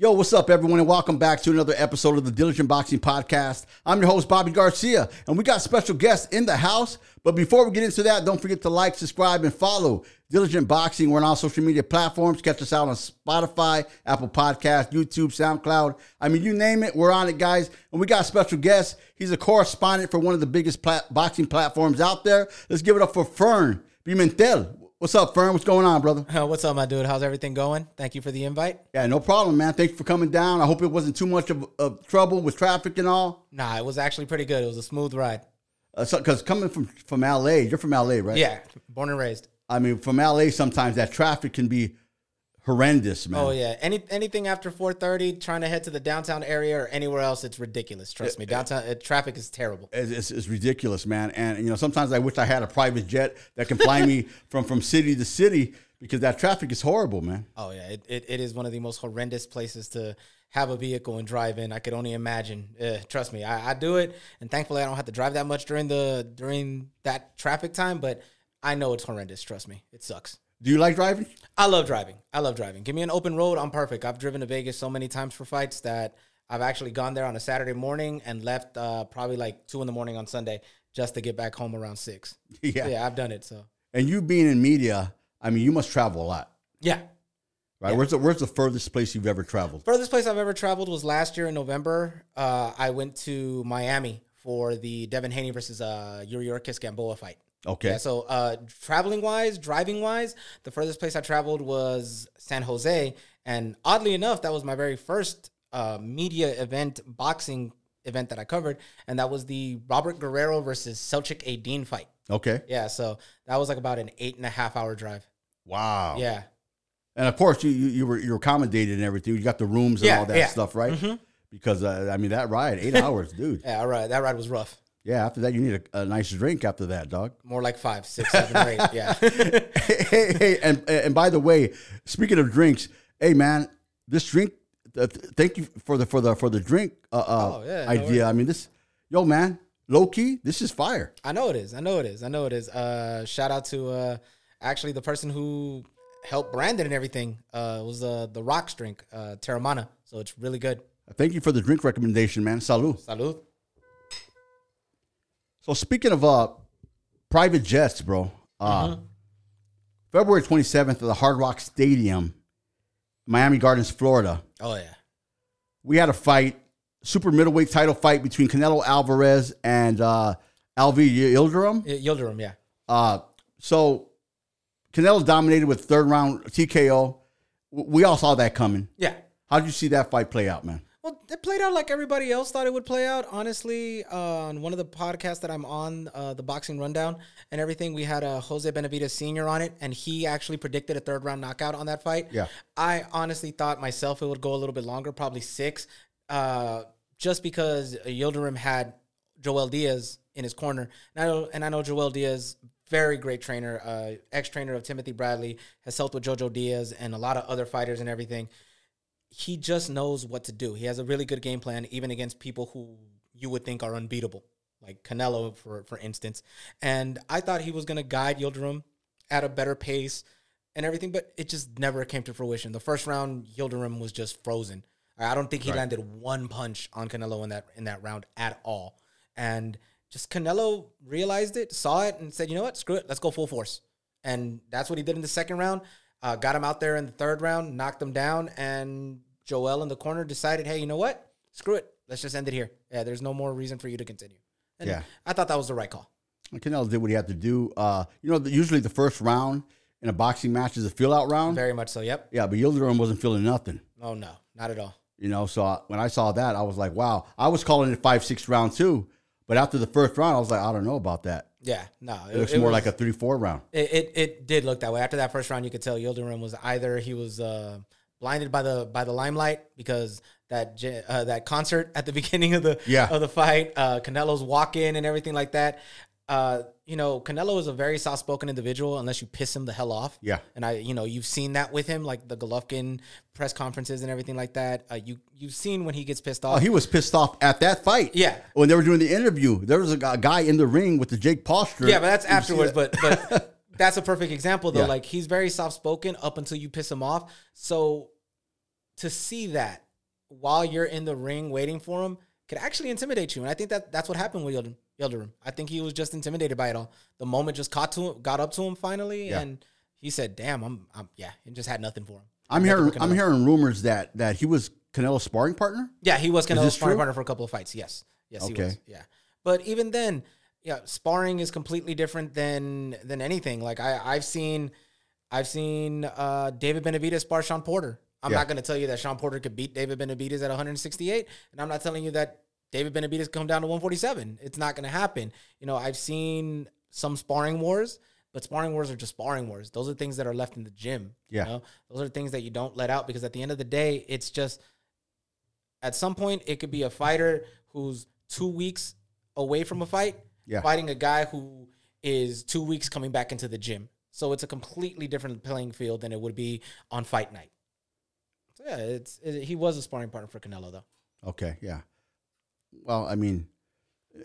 Yo, what's up, everyone, and welcome back to another episode of the Diligent Boxing Podcast. I'm your host, Bobby Garcia, and we got special guests in the house. But before we get into that, don't forget to like, subscribe, and follow Diligent Boxing. We're on all social media platforms. Catch us out on Spotify, Apple Podcast, YouTube, SoundCloud. I mean, you name it, we're on it, guys. And we got special guest. He's a correspondent for one of the biggest plat- boxing platforms out there. Let's give it up for Fern Pimentel. What's up, Fern? What's going on, brother? What's up, my dude? How's everything going? Thank you for the invite. Yeah, no problem, man. Thanks for coming down. I hope it wasn't too much of, of trouble with traffic and all. Nah, it was actually pretty good. It was a smooth ride. Because uh, so, coming from from LA, you're from LA, right? Yeah, born and raised. I mean, from LA, sometimes that traffic can be horrendous, man. Oh yeah, any anything after four thirty, trying to head to the downtown area or anywhere else, it's ridiculous. Trust me, downtown uh, traffic is terrible. It's, it's, it's, ridiculous, man. And you know, sometimes I wish I had a private jet that can fly me from from city to city because that traffic is horrible, man. Oh yeah, it, it, it is one of the most horrendous places to have a vehicle and drive in. I could only imagine. Uh, trust me, I, I do it, and thankfully I don't have to drive that much during the during that traffic time. But I know it's horrendous. Trust me, it sucks. Do you like driving? I love driving. I love driving. Give me an open road, I'm perfect. I've driven to Vegas so many times for fights that I've actually gone there on a Saturday morning and left uh, probably like two in the morning on Sunday just to get back home around six. Yeah, so yeah, I've done it. So, and you being in media, I mean, you must travel a lot. Yeah, right. Yeah. Where's the Where's the furthest place you've ever traveled? Furthest place I've ever traveled was last year in November. Uh, I went to Miami for the Devin Haney versus uh, Yuriorkis Gamboa fight. Okay. Yeah, so uh, traveling wise, driving wise, the furthest place I traveled was San Jose, and oddly enough, that was my very first uh, media event, boxing event that I covered, and that was the Robert Guerrero versus Selcuk Aydin fight. Okay. Yeah, so that was like about an eight and a half hour drive. Wow. Yeah. And of course, you you, you were you were accommodated and everything. You got the rooms and yeah, all that yeah. stuff, right? Mm-hmm. Because uh, I mean, that ride, eight hours, dude. Yeah, right. That ride was rough. Yeah, after that, you need a, a, nice drink after that, dog. More like five, six, seven, or eight. Yeah. hey, hey, hey, and and by the way, speaking of drinks, hey man, this drink. Uh, thank you for the for the for the drink uh, uh, oh, yeah, idea. I mean, this, yo, man, low key, this is fire. I know it is. I know it is. I know it is. Uh, shout out to uh, actually the person who helped brand it and everything. Uh, was the uh, the rocks drink, uh, Teremana. So it's really good. Thank you for the drink recommendation, man. Salud. Salud. So speaking of uh, private jets, bro, uh, mm-hmm. February 27th at the Hard Rock Stadium, Miami Gardens, Florida. Oh yeah, we had a fight, super middleweight title fight between Canelo Alvarez and uh, Avni Yildirim. Yildirim, yeah. Uh, so Canelo dominated with third round TKO. We all saw that coming. Yeah. How did you see that fight play out, man? Well, it played out like everybody else thought it would play out. Honestly, uh, on one of the podcasts that I'm on, uh, the Boxing Rundown and everything, we had a uh, Jose Benavidez Sr. on it, and he actually predicted a third round knockout on that fight. Yeah. I honestly thought myself it would go a little bit longer, probably six, uh, just because Yildirim had Joel Diaz in his corner. And I know, and I know Joel Diaz, very great trainer, uh, ex trainer of Timothy Bradley, has helped with Jojo Diaz and a lot of other fighters and everything he just knows what to do. He has a really good game plan, even against people who you would think are unbeatable, like Canelo, for for instance. And I thought he was going to guide Yildirim at a better pace and everything, but it just never came to fruition. The first round, Yildirim was just frozen. I don't think he right. landed one punch on Canelo in that in that round at all. And just Canelo realized it, saw it, and said, "You know what? Screw it. Let's go full force." And that's what he did in the second round. Uh, got him out there in the third round, knocked him down, and Joel in the corner decided, hey, you know what? Screw it. Let's just end it here. Yeah, there's no more reason for you to continue. And yeah. I thought that was the right call. Canelo did what he had to do. Uh, you know, usually the first round in a boxing match is a fill out round. Very much so, yep. Yeah, but Yildirim wasn't feeling nothing. Oh, no, not at all. You know, so I, when I saw that, I was like, wow. I was calling it 5 6 round too. But after the first round, I was like, I don't know about that. Yeah, no, it, it looks it more was, like a three-four round. It, it, it did look that way. After that first round, you could tell Yildirim was either he was uh, blinded by the by the limelight because that uh, that concert at the beginning of the yeah. of the fight, uh, Canelo's walk in and everything like that. Uh, you know, Canelo is a very soft spoken individual unless you piss him the hell off. Yeah. And I, you know, you've seen that with him, like the Golovkin press conferences and everything like that. Uh, you you've seen when he gets pissed off. Oh, he was pissed off at that fight. Yeah. When they were doing the interview, there was a guy in the ring with the Jake Paul shirt. Yeah, but that's afterwards. But but that's a perfect example though. Yeah. Like he's very soft spoken up until you piss him off. So to see that while you're in the ring waiting for him could actually intimidate you. And I think that that's what happened with. Yildirim. I think he was just intimidated by it all. The moment just caught to him, got up to him finally, Yeah. and he said, "Damn, I'm, I'm yeah," and just had nothing for him. I'm hearing I'm hearing rumors that that he was Canelo's sparring partner. Yeah, he was Canelo's sparring true? partner for a couple of fights. Yes, yes, he Okay. was. Yeah, but even then, yeah, sparring is completely different than than anything. Like I, I've seen, I've seen uh, David Benavidez spar Shawn Porter. I'm Yeah. not going to tell you that Shawn Porter could beat David Benavidez at 168, and I'm not telling you that David Benavidez come down to 147. It's not going to happen. You know, I've seen some sparring wars. But sparring wars are just sparring wars. Those are things that are left in the gym. Yeah. You know? Those are things that you don't let out because at the end of the day, it's just at some point it could be a fighter who's two weeks away from a fight Yeah. fighting a guy who is two weeks coming back into the gym so it's a completely different playing field than it would be on fight night so yeah it's it, he was a sparring partner for canelo though Okay, yeah. Well, I mean,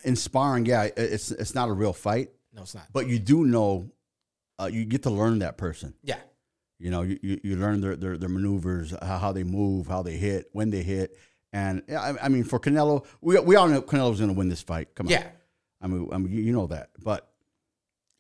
in sparring, yeah, it's it's not a real fight, no it's not but you do know, uh, you get to learn that person. yeah You know, you, you, you learn their, their their maneuvers, how, how they move, how they hit, when they hit, and I, I mean, for Canelo, we we all know Canelo's going to win this fight. Come on, yeah I mean, I mean, you, you know that, but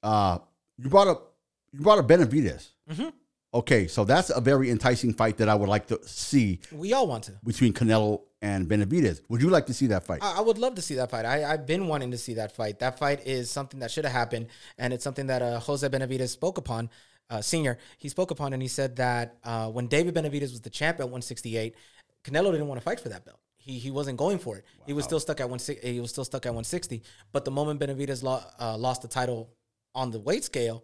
uh, you brought up you brought up Benavidez. Mhm. Okay, so that's a very enticing fight that I would like to see we all want to between Canelo and Benavidez. Would you like to see that fight? I, I would love to see that fight. I, I've been wanting to see that fight. That fight is something that should have happened, and it's something that uh, Jose Benavidez spoke upon, uh, senior. He spoke upon, and he said that uh, when David Benavidez was the champ at 168, Canelo didn't want to fight for that belt. He, he wasn't going for it. He was still stuck at one. He was still stuck at 160. But the moment Benavidez lo- uh, lost the title on the weight scale,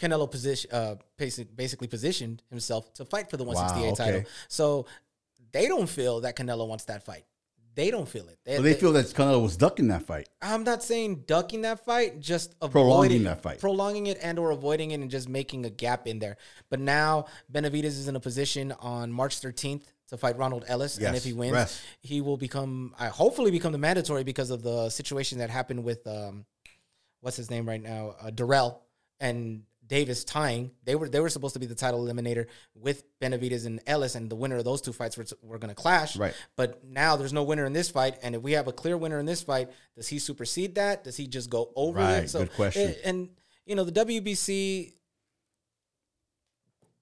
Canelo position uh, basically positioned himself to fight for the 168 okay. title. So they don't feel that Canelo wants that fight. They don't feel it. so they feel that Canelo was ducking that fight. I'm not saying ducking that fight, just Prolonging avoiding that fight. prolonging it and or avoiding it, and just making a gap in there. But now Benavidez is in a position on March 13th to fight Ronald Ellis, and if he wins, rest. he will become, I hopefully become the mandatory because of the situation that happened with um, what's his name right now, uh, Darrell and Davis tying. They were they were supposed to be the title eliminator with Benavidez and Ellis, and the winner of those two fights were, were going to clash. Right. But now there's no winner in this fight, and if we have a clear winner in this fight, does he supersede that? Does he just go over Right, it? good question. And, and you know the WBC,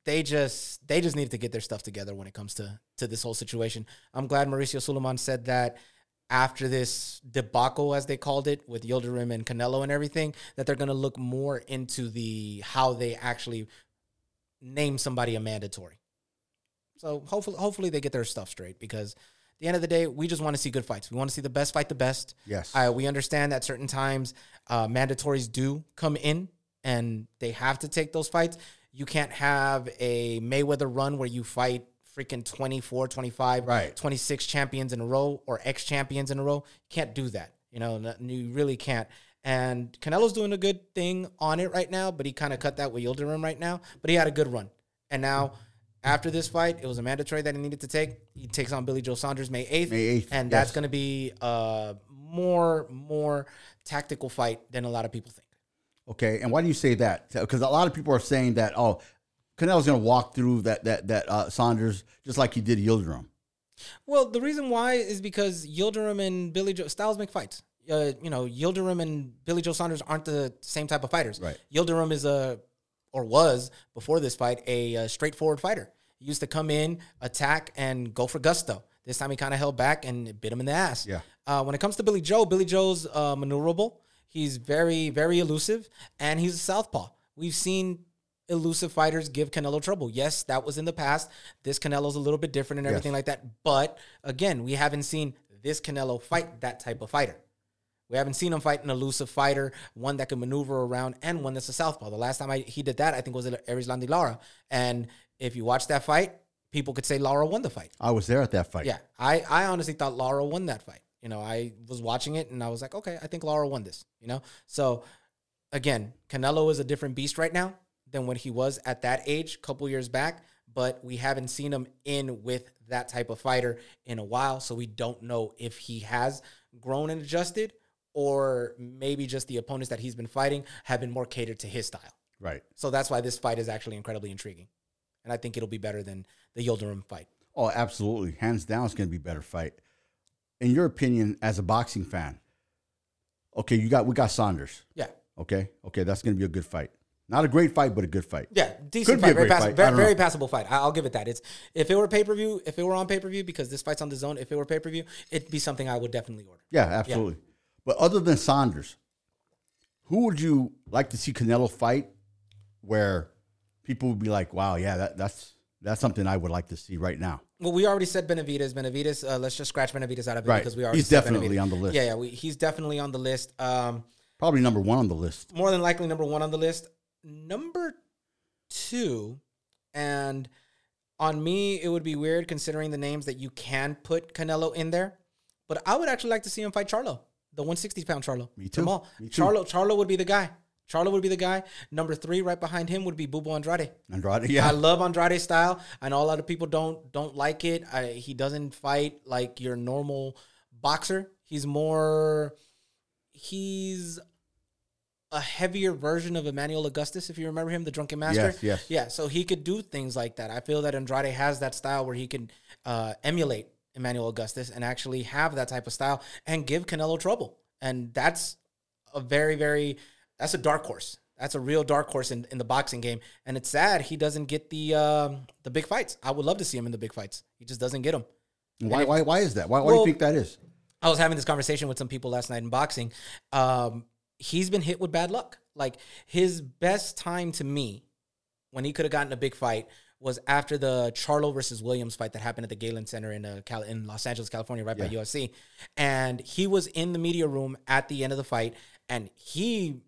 they just they just need to get their stuff together when it comes to to this whole situation. I'm glad Mauricio Sulaiman said that after this debacle, as they called it, with Yildirim and Canelo and everything, that they're going to look more into the how they actually name somebody a mandatory. So hopefully, hopefully they get their stuff straight because at the end of the day, we just want to see good fights. We want to see the best fight the best. Yes. Uh, we understand that certain times uh, mandatories do come in and they have to take those fights. You can't have a Mayweather run where you fight freaking 24, 25, Right. 26 champions in a row or ex champions in a row. You can't do that. You know, you really can't. And Canelo's doing a good thing on it right now, but he kind of cut that with Yildirim right now. But he had a good run. And now, after this fight, it was a mandatory that he needed to take. He takes on Billy Joe Saunders May 8th. May 8th, And yes. that's going to be a more, more tactical fight than a lot of people think. Okay, and why do you say that? Because a lot of people are saying that oh, Canelo's going to walk through that that that uh, Saunders just like he did Yildirim. Well, the reason why is because Yildirim and Billy Joe Styles make fights. Uh, you know, Yildirim and Billy Joe Saunders aren't the same type of fighters. Right. Yildirim is a, or was before this fight, a, uh straightforward fighter. He used to come in, attack, and go for gusto. This time he kind of held back and bit him in the ass. Yeah. Uh, when it comes to Billy Joe, Billy Joe's uh, maneuverable. He's very, very elusive, and he's a southpaw. We've seen elusive fighters give Canelo trouble. Yes, that was in the past. This Canelo's a little bit different and everything like that. But again, we haven't seen this Canelo fight that type of fighter. We haven't seen him fight an elusive fighter, one that can maneuver around, and one that's a southpaw. The last time I, he did that, I think, was at Erislandy Lara. And if you watch that fight, people could say Lara won the fight. I was there at that fight. Yeah, I, I honestly thought Lara won that fight. You know, I was watching it and I was like, okay, I think Lara won this. You know, so again, Canelo is a different beast right now than when he was at that age, a couple years back. But we haven't seen him in with that type of fighter in a while, so we don't know if he has grown and adjusted, or maybe just the opponents that he's been fighting have been more catered to his style. Right. So that's why this fight is actually incredibly intriguing, and I think it'll be better than the Yildirim fight. Oh, absolutely. Hands down, it's going to be a better fight. In your opinion, as a boxing fan, okay, you got we got Saunders. Yeah. Okay, okay, that's going to be a good fight. Not a great fight, but a good fight. Yeah, decent Could fight, very, pass- fight. Very, very passable fight. I- I'll give it that. It's if it were pay per view, if it were on pay per view, because this fight's on the zone. If it were pay per view, it'd be something I would definitely order. Yeah, absolutely. But other than Saunders, who would you like to see Canelo fight where people would be like, wow, yeah, that, that's that's something I would like to see right now? Well, we already said Benavidez. Benavidez. Uh, let's just scratch Benavidez out of it Right. because we already He's definitely Benavidez. on the list. Yeah, yeah, we, he's definitely on the list. Um, Probably number one on the list. more than likely number one on the list. Number two, and on me, it would be weird considering the names that you can put Canelo in there. But I would actually like to see him fight Charlo, the 160 pound Charlo. Me too. Jermall. Me too. Charlo, Charlo would be the guy. Charlo would be the guy. Number three, right behind him, would be Boo Boo Andrade. Andrade, yeah. I love Andrade's style. I know a lot of people don't don't like it. I, he doesn't fight like your normal boxer. He's more he's a heavier version of Emmanuel Augustus, if you remember him, the drunken master. Yes, yes. Yeah, so he could do things like that. I feel that Andrade has that style where he can uh, emulate Emmanuel Augustus and actually have that type of style and give Canelo trouble. And that's a very, very that's a dark horse. That's a real dark horse in, in the boxing game. And it's sad he doesn't get the um, the big fights. I would love to see him in the big fights. He just doesn't get them. why, why, why is that? Why, why do you think that is? I was having this conversation with some people last night in boxing. Um, he's been hit with bad luck. Like his best time to me, when he could have gotten a big fight, was after the Charlo versus Williams fight that happened at the Galen Center in uh, Cal- in Los Angeles, California, right by Yeah. USC. And he was in the media room at the end of the fight, and he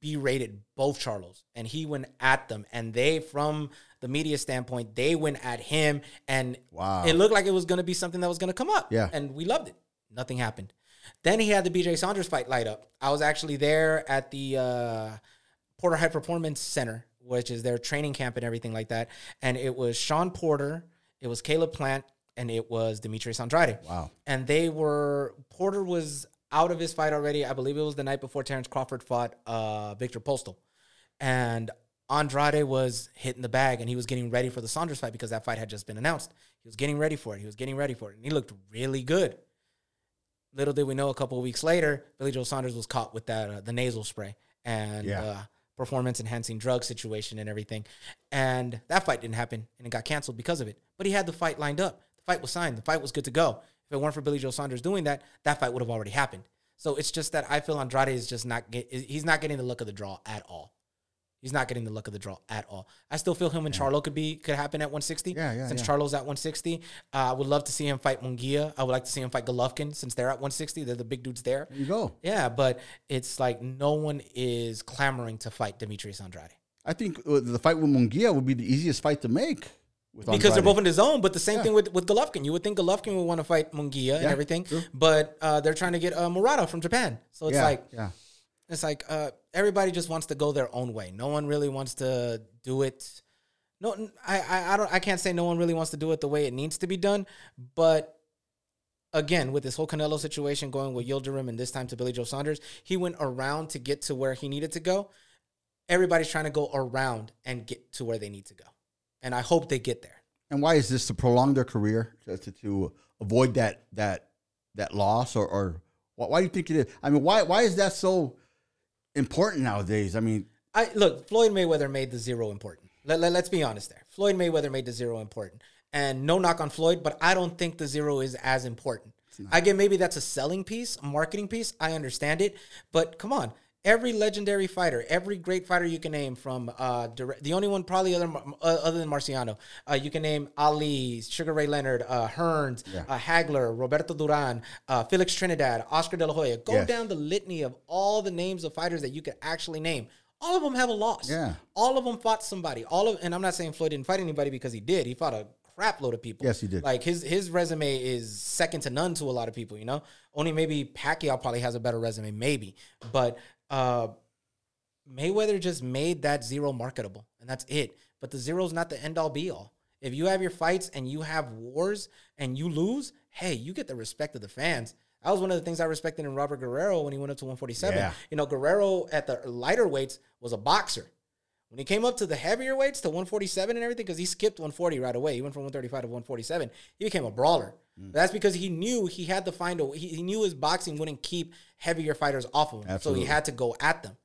berated both Charlos, and he went at them. And they, from the media standpoint, they went at him, and Wow. it looked like it was going to be something that was going to come up. Yeah. and we loved it. Nothing happened. Then he had the BJ Saunders fight light up. I was actually there at the uh, Porter High Performance Center, which is their training camp and everything like that. And it was Shawn Porter, it was Caleb Plant, and it was Demetrius Andrade. Wow. And they were Porter was out of his fight already. I believe it was the night before Terence Crawford fought uh, Viktor Postol. And Andrade was hitting the bag and he was getting ready for the Saunders fight because that fight had just been announced. He was getting ready for it. He was getting ready for it. And he looked really good. Little did we know a couple of weeks later, Billy Joe Saunders was caught with that uh, the nasal spray and Yeah. uh, performance enhancing drug situation and everything. And that fight didn't happen and it got canceled because of it. But he had the fight lined up. The fight was signed. The fight was good to go. If it weren't for Billy Joe Saunders doing that, that fight would have already happened. So it's just that I feel Andrade is just not get, he's not getting the look of the draw at all. He's not getting the look of the draw at all. I still feel him and Charlo could be could happen at 160. Yeah, yeah, Since yeah. Charlo's at 160, uh, I would love to see him fight Munguia. I would like to see him fight Golovkin since they're at 160. They're the big dudes there. There you go. Yeah, but it's like no one is clamoring to fight Demetrius Andrade I think uh, the fight with Munguia would be the easiest fight to make. With because they're both in the zone. But the same Yeah. thing with with Golovkin. You would think Golovkin would want to fight Munguia and everything, true. but uh, they're trying to get uh, Murata from Japan. So it's yeah, like yeah. it's like uh, everybody just wants to go their own way. No one really wants to do it. No, I, I, I don't. I can't say no one really wants to do it the way it needs to be done. But again, with this whole Canelo situation going with Yildirim and this time to Billy Joe Saunders, he went around to get to where he needed to go. Everybody's trying to go around and get to where they need to go, and I hope they get there. And why is this to prolong their career to, to, to avoid that that that loss or or why, why do you think it is? I mean, why why is that so important nowadays? I mean, I look, Floyd Mayweather made the zero important. Let, let, us be honest there. Floyd Mayweather made the zero important. And no knock on Floyd, but I don't think the zero is as important. I get maybe that's a selling piece, a marketing piece. I understand it. But come on. Every legendary fighter, every great fighter you can name from uh, direct, the only one probably other uh, other than Marciano, uh, you can name Ali, Sugar Ray Leonard, uh, Hearns, Yeah. uh, Hagler, Roberto Duran, uh, Felix Trinidad, Oscar De La Hoya. Go Yes. down the litany of all the names of fighters that you could actually name. All of them have a loss. Yeah. All of them fought somebody. All of, and I'm not saying Floyd didn't fight anybody because he did. He fought a crap load of people. Yes, he did. Like his his resume is second to none to a lot of people. You know, only maybe Pacquiao probably has a better resume, maybe. But uh, Mayweather just made that zero marketable, and that's it. But the zero's not the end all be all. If you have your fights and you have wars and you lose, hey, you get the respect of the fans. That was one of the things I respected in Robert Guerrero when he went up to 147. Yeah. You know, Guerrero at the lighter weights was a boxer. When he came up to the heavier weights, to 147 and everything, because he skipped 140 right away. He went from 135 to 147. He became a brawler. But that's because he knew he had to find a. He, he knew his boxing wouldn't keep heavier fighters off of him, Absolutely. so he had to go at them.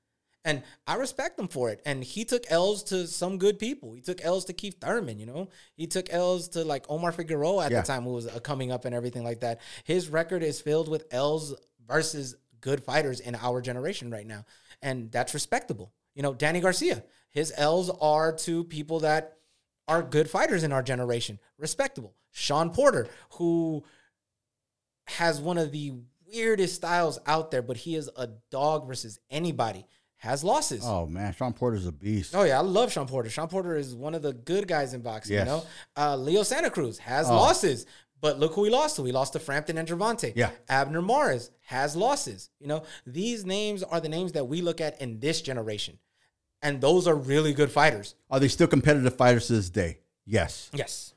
And I respect him for it. And he took L's to some good people. He took L's to Keith Thurman, you know. He took L's to like Omar Figueroa at Yeah. the time, who was uh, coming up and everything like that. His record is filled with L's versus good fighters in our generation right now, and that's respectable. You know, Danny Garcia, his L's are to people that are good fighters in our generation, respectable. Shawn Porter, who has one of the weirdest styles out there, but he is a dog versus anybody. Has losses. Oh. Man, Shawn Porter's a beast. Oh yeah, I love Shawn Porter. Shawn Porter is one of the good guys in boxing. Yes. You know, uh, Leo Santa Cruz has Oh. losses, but look who he lost to. He lost to Frampton and Gervonta. Yeah. Abner Mares has losses. You know, these names are the names that we look at in this generation, and those are really good fighters. Are they still competitive fighters to this day? Yes. Yes.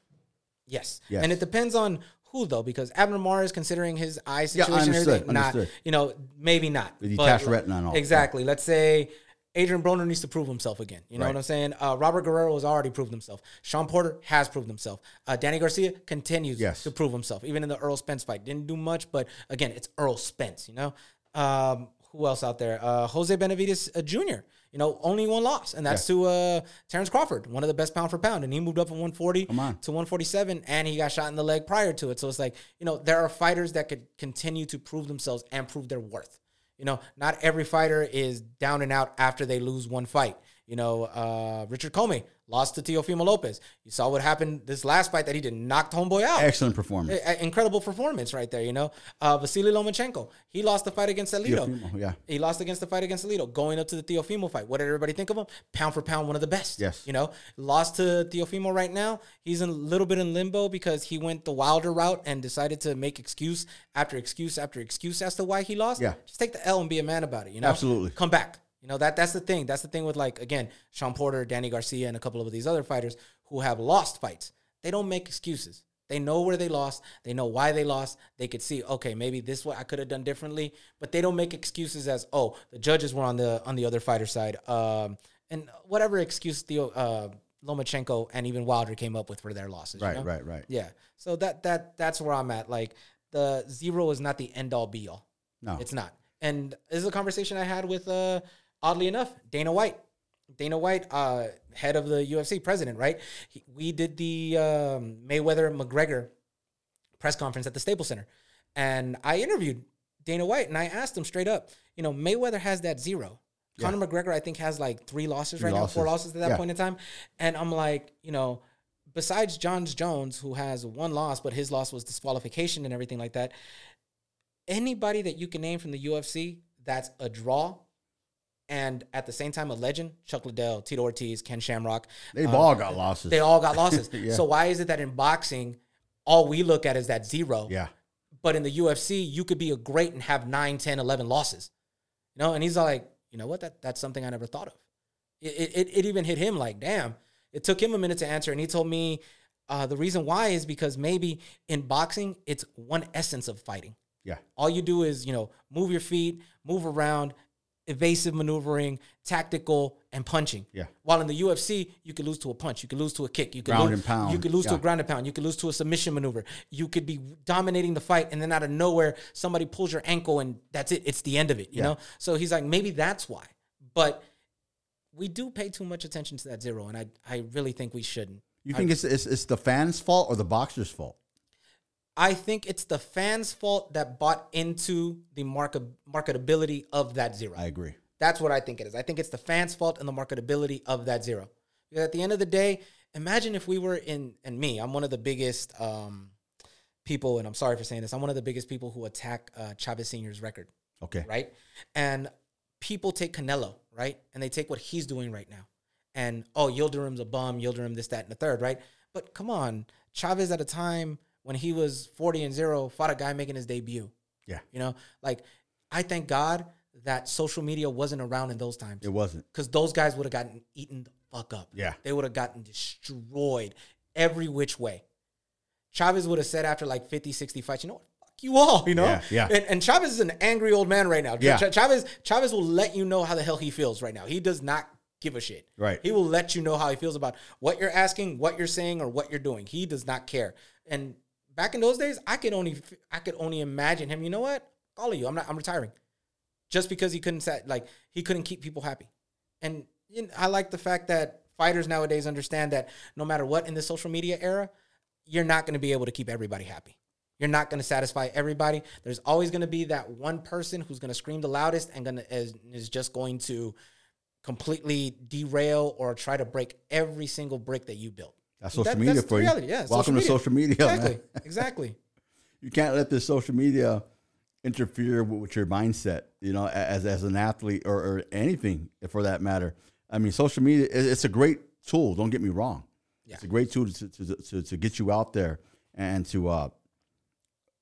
Yes. Yes. And it depends on who though, because Abner Mares, considering his eye Yeah, situation and understood, everything, not you know, maybe not. The detached retina and all. Exactly. Let's say Adrian Broner needs to prove himself again. You know Right. what I'm saying? Uh, Robert Guerrero has already proved himself. Shawn Porter has proved himself. Uh, Danny Garcia continues Yes. to prove himself, even in the Errol Spence fight. Didn't do much, but again, it's Errol Spence. You know. Um, who else out there? Uh, Jose Benavidez uh, Jr. You know, only one loss, and that's to uh, Terence Crawford, one of the best pound for pound, and he moved up from 140 Come on. to 147, and he got shot in the leg prior to it. So it's like, you know, there are fighters that could continue to prove themselves and prove their worth. You know, not every fighter is down and out after they lose one fight. You know, uh, Richard Commey lost to Teofimo Lopez. You saw what happened this last fight that he did knocked homeboy out. Excellent performance. Incredible performance right there, you know. Uh, Vasily Lomachenko, he lost the fight against Salido. Teofimo, yeah. He lost against the fight against Salido, going up to the Teofimo fight. What did everybody think of him? Pound for pound, one of the best. Yes. You know, lost to Teofimo right now. He's in a little bit in limbo because he went the wilder route and decided to make excuse after excuse after excuse as to why he lost. Yeah. Just take the L and be a man about it, you know? Absolutely. Come back. You know, that that's the thing. That's the thing with like again, Shawn Porter, Danny Garcia, and a couple of these other fighters who have lost fights. They don't make excuses. They know where they lost. They know why they lost. They could see, okay, maybe this what I could have done differently. But they don't make excuses as, oh, the judges were on the on the other fighter side, um, and whatever excuse Theo uh, Lomachenko and even Wilder came up with for their losses. you Right, know? right, right. Yeah. So that that that's where I'm at. Like the zero is not the end all be all. No. It's not. And this is a conversation I had with uh oddly enough, Dana White. Dana White, uh, head of the UFC president, right? He, we did the um, Mayweather McGregor press conference at the Staples Center. And I interviewed Dana White and I asked him straight up, you know, Mayweather has that zero. Conor McGregor, I think, has like three losses right now, four losses. losses at that Yeah. point in time. And I'm like, you know, besides Jon Jones, who has one loss, but his loss was disqualification and everything like that, anybody that you can name from the UFC that's a draw and at the same time a legend, Chuck Liddell, Tito Ortiz, Ken Shamrock, They've um, all got losses. they all got losses. Yeah. So why is it that in boxing, all we look at is that zero? yeah. But in the UFC, you could be a great and have 9, 10, 11 losses. You know, and he's like, you know what? That that's something I never thought of. It it, it even hit him like, damn. It took him a minute to answer, and he told me uh, the reason why is because maybe in boxing, it's one essence of fighting. Yeah. All you do is, you know, move your feet, move around, evasive maneuvering, tactical, and punching. Yeah. While in the UFC, you could lose to a punch, you could lose to a kick, you could Ground lose, and pound. you could lose to a Yeah. ground and pound, you could lose to a submission maneuver. You could be dominating the fight, and then out of nowhere, somebody pulls your ankle, and that's it. It's the end of it. You Yeah. know. So he's like, maybe that's why. But we do pay too much attention to that zero, and I I really think we shouldn't. You think it's, it's it's the fans' fault or the boxer's fault? I think it's the fans' fault that bought into the market marketability of that zero. I agree. That's what I think it is. I think it's the fans' fault and the marketability of that zero. Because at the end of the day, imagine if we were in, and me, I'm one of the biggest um, people, and I'm sorry for saying this, I'm one of the biggest people who attack uh, Chavez Sr.'s record, Okay. right? And people take Canelo, right? And they take what he's doing right now. And, oh, Yildirim's a bum, Yildirim this, that, and the third, right? But come on, Chavez at a time when he was 40 and 0 fought a guy making his debut. Yeah. You know, like I thank God that social media wasn't around in those times It wasn't. because those guys would have gotten eaten the fuck up. Yeah. They would have gotten destroyed every which way. Chavez would have said after like 50, 60 fights, you know what? Fuck you all, you know? Yeah, yeah. And, and Chavez is an angry old man right now. Yeah. Ch- Chavez, Chavez will let you know how the hell he feels right now. He does not give a shit. Right. He will let you know how he feels about what you're asking, what you're saying, or what you're doing. He does not care. And back in those days, I could only I could only imagine him. You know what? All of you, I'm not. I'm retiring, just because he couldn't set like he couldn't keep people happy. And you know, I like the fact that fighters nowadays understand that no matter what in the social media era, you're not going to be able to keep everybody happy. You're not going to satisfy everybody. There's always going to be that one person who's going to scream the loudest and gonna is, is just going to completely derail or try to break every single brick that you built. That's social That- media that's for you. reality, yeah, Welcome to social media, Exactly. man. Exactly. You can't let this social media interfere with, with your mindset. You know, as as an athlete or, or anything for that matter. I mean, social media it's a great tool. Don't get me wrong. Yeah. It's a great tool to to, to, to get you out there and to uh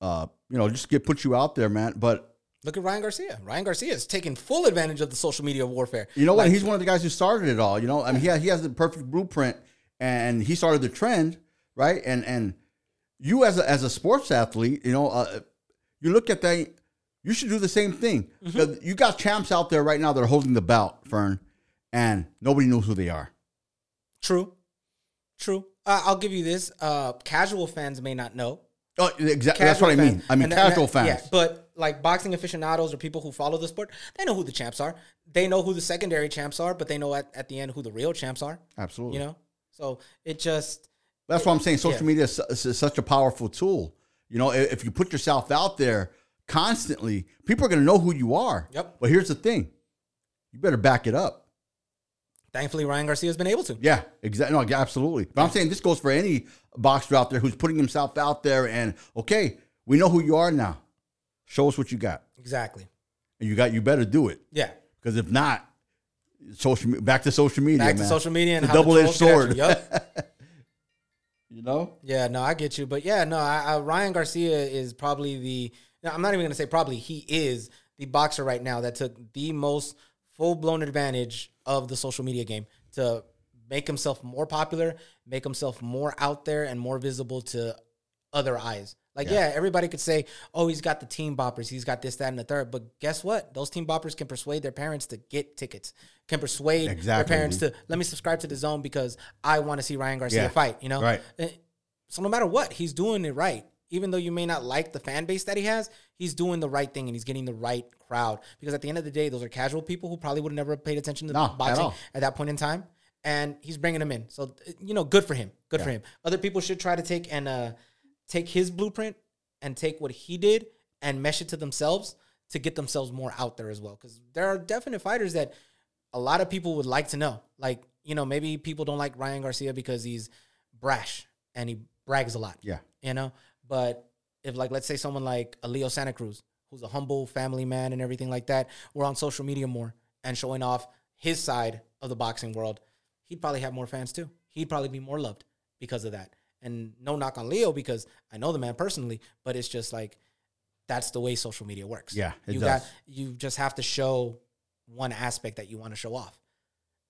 uh you know just get put you out there, man. But Look at Ryan Garcia. Ryan Garcia is taking full advantage of the social media warfare. You know what? He's one of the guys who started it all. You know, I mean, he has, he has the perfect blueprint, and he started the trend, right? And and you as a, as a sports athlete, you know, uh, you look at that, you should do the same thing. Mm-hmm. You got champs out there right now that are holding the belt, Fern, and nobody knows who they are. True. True. Uh, I'll give you this. Uh, casual fans may not know. Oh, exactly. That's what I mean. I mean, and casual that- fans. Yeah, but like boxing aficionados or people who follow the sport, they know who the champs are. They know who the secondary champs are, but they know at, at the end who the real champs are. Absolutely. You know? So it just That's why I'm saying social Yeah. media is, is such a powerful tool. You know, if you put yourself out there constantly, people are going to know who you are. Yep. But here's the thing you better back it up. thankfully Ryan Garcia has been able to. Yeah, exactly. No, absolutely. But I'm saying this goes for any boxer out there who's putting himself out there and, okay, we know who you are now. Show us what you got. Exactly. And you got, you better do it. Yeah. Because if not, social back to social media, Back to man. social media and It's how a the double-edged trolls get at sword. you. Yup. you know? Yeah, no, I get you, but yeah, no, I, I, Ryan Garcia is probably the. no, I'm not even gonna say probably. He is the boxer right now that took the most full blown advantage of the social media game to make himself more popular, make himself more out there and more visible to other eyes. Like, yeah. everybody could say, "Oh, he's got the team boppers, he's got this, that, and the third. But guess what? Those team boppers can persuade their parents to get tickets, can persuade Exactly, their parents to let me subscribe to the zone because I want to see Ryan Garcia Yeah. fight. You know, Right. So no matter what, he's doing it right. Even though you may not like the fan base that he has, he's doing the right thing and he's getting the right crowd. Because at the end of the day, those are casual people who probably would have never paid attention to No, at boxing all. at, that point in time. And he's bringing them in. So you know, good for him. Good for him. Other people should try to take and uh, take his blueprint and take what he did and mesh it to themselves to get themselves more out there as well. Because there are definite fighters that a lot of people would like to know. Like, you know, maybe people don't like Ryan Garcia because he's brash and he brags a lot. Yeah. You know? But if like let's say someone like a Leo Santa Cruz, who's a humble family man and everything like that, were on social media more and showing off his side of the boxing world, he'd probably have more fans too. He'd probably be more loved because of that. And no knock on Leo because I know the man personally, but it's just like that's the way social media works. Yeah, you does. got you just have to show one aspect that you want to show off.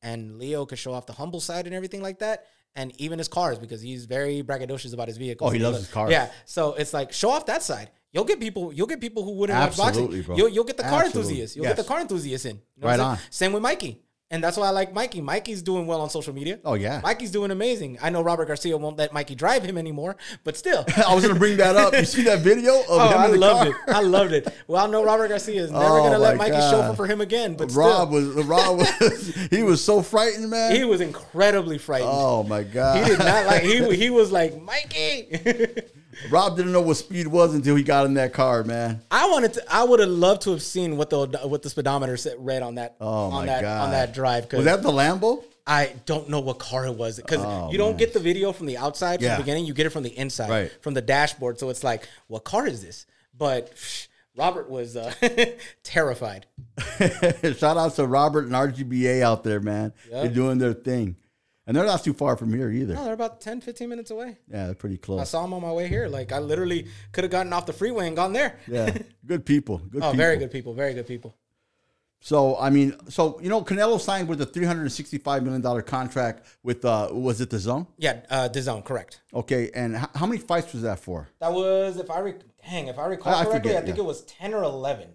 And Leo could show off the humble side and everything like that, and even his cars because he's very braggadocious about his vehicle. Oh, he loves his cars. Yeah, so it's like show off that side. You'll get people. You'll get people who wouldn't watch Absolutely, boxing. bro. You'll, you'll get the car Absolutely. enthusiasts. You'll get the car enthusiasts in. You know Right on. Same with Mikey, and that's why I like Mikey. Mikey's doing well on social media. Oh, yeah. Mikey's doing amazing. I know Robert Garcia won't let Mikey drive him anymore, but still. I was going to bring that up. You see that video of Oh, him I in the loved car? it. I loved it. Well, I know Robert Garcia is never Oh, gonna let Mikey God. chauffeur for him again. But Rob still, was Rob was he was so frightened, man. he was incredibly frightened. oh my god. He did not like. He he was like Mikey. Rob didn't know what speed was until he got in that car, man. I wanted to. I would have loved to have seen what the what the speedometer said read on that Oh on my that god. on that drive. Was that the Lambo? I don't know what car it was because Oh, you don't man. get the video from the outside from Yeah. the beginning. You get it from the inside, Right. from the dashboard. So it's like, what car is this? But psh, Robert was uh, terrified. Shout out to Robert and RGBA out there, man. Yeah. They're doing their thing. And they're not too far from here either. No, they're about 10, 15 minutes away. Yeah, they're pretty close. I saw them on my way here. Like I literally could have gotten off the freeway and gone there. Yeah. Good people. Good Oh, people. very good people. Very good people. So I mean, so you know, Canelo signed with a three hundred and sixty-five million dollar contract with uh was it the Zone? Yeah, uh, the zone, correct. Okay, and h- how many fights was that for? That was, if I rec- dang, if I recall I- I correctly, forget, I think yeah. it was ten or eleven.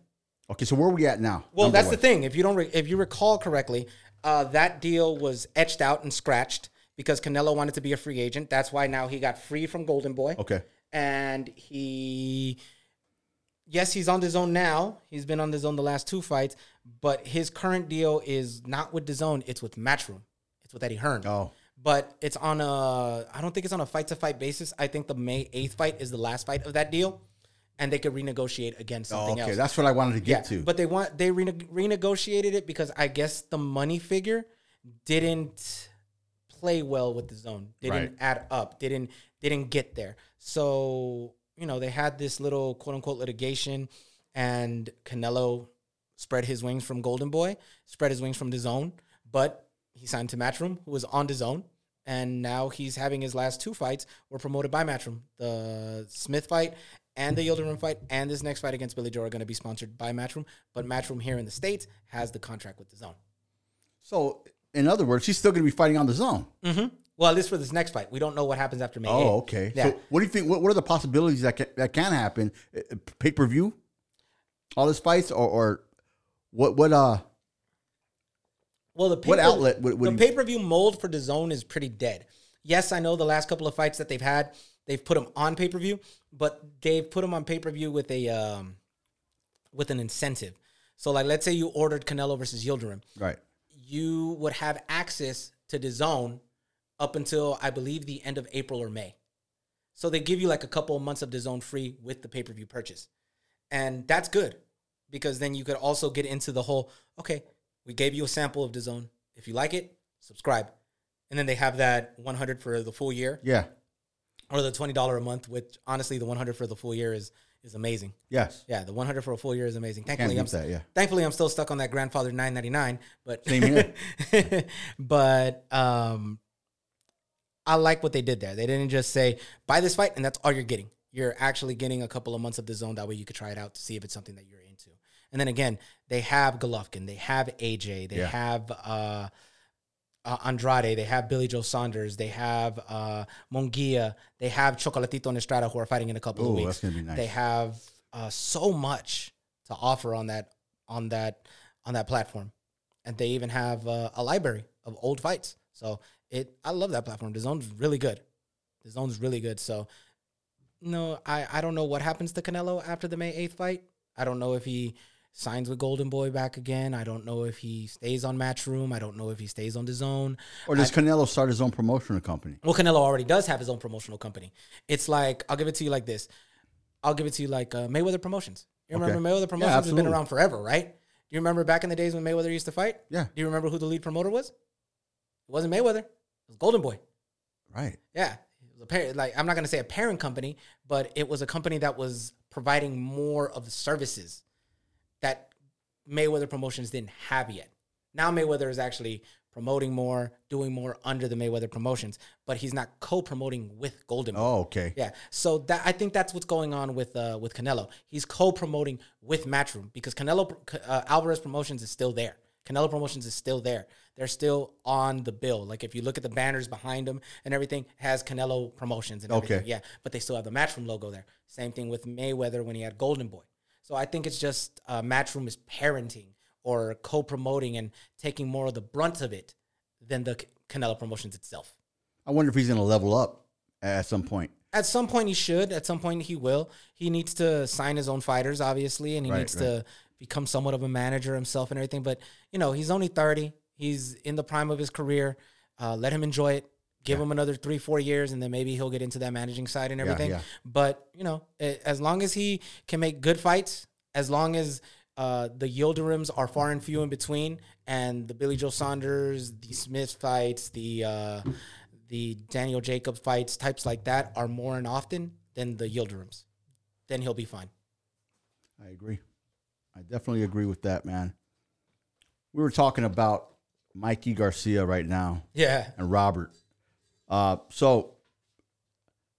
Okay, so where are we at now? Well, that's the thing. If you don't, re- if you recall correctly, Uh, that deal was etched out and scratched because Canelo wanted to be a free agent. That's why now he got free from Golden Boy. Okay. And he, yes, he's on the zone now. He's been on the zone the last two fights, but his current deal is not with the zone. It's with Matchroom. It's with Eddie Hearn. Oh. But it's on a, I don't think it's on a fight to fight basis. I think the May 8th fight is the last fight of that deal. And they could renegotiate again Oh, something okay. else. That's what I wanted to get to. But they want they rene- renegotiated it because I guess the money figure didn't play well with the zone. Didn't Right. add up. Didn't didn't get there. So you know they had this little quote unquote litigation, and Canelo spread his wings from Golden Boy, spread his wings from the zone, but he signed to Matchroom, who was on the zone. And now he's having his last two fights were promoted by Matchroom. The Smith fight and the Yildirim fight and this next fight against Billy Joe are going to be sponsored by Matchroom. But Matchroom here in the States has the contract with the zone. so, in other words, he's still going to be fighting on the zone. Mm-hmm. Well, at least for this next fight. We don't know what happens after May. Oh, 8th. okay. Yeah. So, what do you think? What, what are the possibilities that can, that can happen? Pay per view, all his fights, or, or what? What? Uh, Well, the What outlet would- would the pay per view mold for the zone is pretty dead. Yes, I know the last couple of fights that they've had, they've put them on pay per view, but they've put them on pay per view with a um, with an incentive. So, like, let's say you ordered Canelo versus Yildirim, right. you would have access to the zone up until I believe the end of April or May. So they give you like a couple of months of the zone free with the pay per view purchase, and that's good because then you could also get into the whole okay, we gave you a sample of the zone. If you like it, subscribe, and then they have that 100 for the full year Yeah. Or the twenty dollar a month. Which honestly, the 100 for the full year is is amazing. Yes. Yeah, the 100 for a full year is amazing. Thankfully, I'm that. Yeah. thankfully I'm still stuck on that grandfather 999 but Same here. but um I like what they did there. They didn't just say buy this fight and that's all you're getting. You're actually getting a couple of months of the zone that way you could try it out to see if it's something that you're into. And then again, they have Golovkin, they have AJ, they Yeah. have uh uh, Andrade, they have Billy Joe Saunders, they have uh, Munguia, they have Chocolatito and Estrada who are fighting in a couple of Ooh, weeks. that's gonna be nice. They have uh, so much to offer on that on that on that platform, and they even have uh, a library of old fights. So it, I love that platform. The zone's really good. The zone's really good. So no, I I don't know what happens to Canelo after the May eighth fight. I don't know if he signs with Golden Boy back again. I don't know if he stays on Matchroom. I don't know if he stays on the zone. Or does Canelo start his own promotional company? Well, Canelo already does have his own promotional company. It's like I'll give it to you like this. I'll give it to you like uh, Mayweather Promotions. You remember Okay. Mayweather Promotions has been around forever, right? Do you remember back in the days when Mayweather used to fight? Yeah. Do you remember who the lead promoter was? It wasn't Mayweather. It was Golden Boy. Right. Yeah. It was a par- like I'm not going to say a parent company, but it was a company that was providing more of the services that Mayweather Promotions didn't have yet. Now Mayweather is actually promoting more, doing more under the Mayweather Promotions, but he's not co-promoting with Golden Boy. Oh, okay. Yeah, so that I think that's what's going on with uh, with Canelo. He's co-promoting with Matchroom because Canelo uh, Alvarez Promotions is still there. Canelo Promotions is still there. They're still on the bill. Like if you look at the banners behind them and everything, has Canelo Promotions and everything. Okay. Yeah, but they still have the Matchroom logo there. Same thing with Mayweather when he had Golden Boy. So I think it's just uh, Matchroom is parenting or co-promoting and taking more of the brunt of it than the Canelo Promotions itself. I wonder if he's going to level up at some point. At some point, he should. At some point, he will. He needs to sign his own fighters, obviously, and he Right, needs to become somewhat of a manager himself and everything. But you know, he's only thirty. He's in the prime of his career. Uh, let him enjoy it. Give him another three, four years, and then maybe he'll get into that managing side and everything. yeah. But you know, as long as he can make good fights, as long as uh, the Yildirims are far and few in between, and the Billy Joe Saunders, the Smith fights, the uh, the Daniel Jacob fights, types like that are more and often than the Yildirims, then he'll be fine. I agree. I definitely agree with that, man. We were talking about Mikey Garcia right now Yeah. and Robert. Uh, so,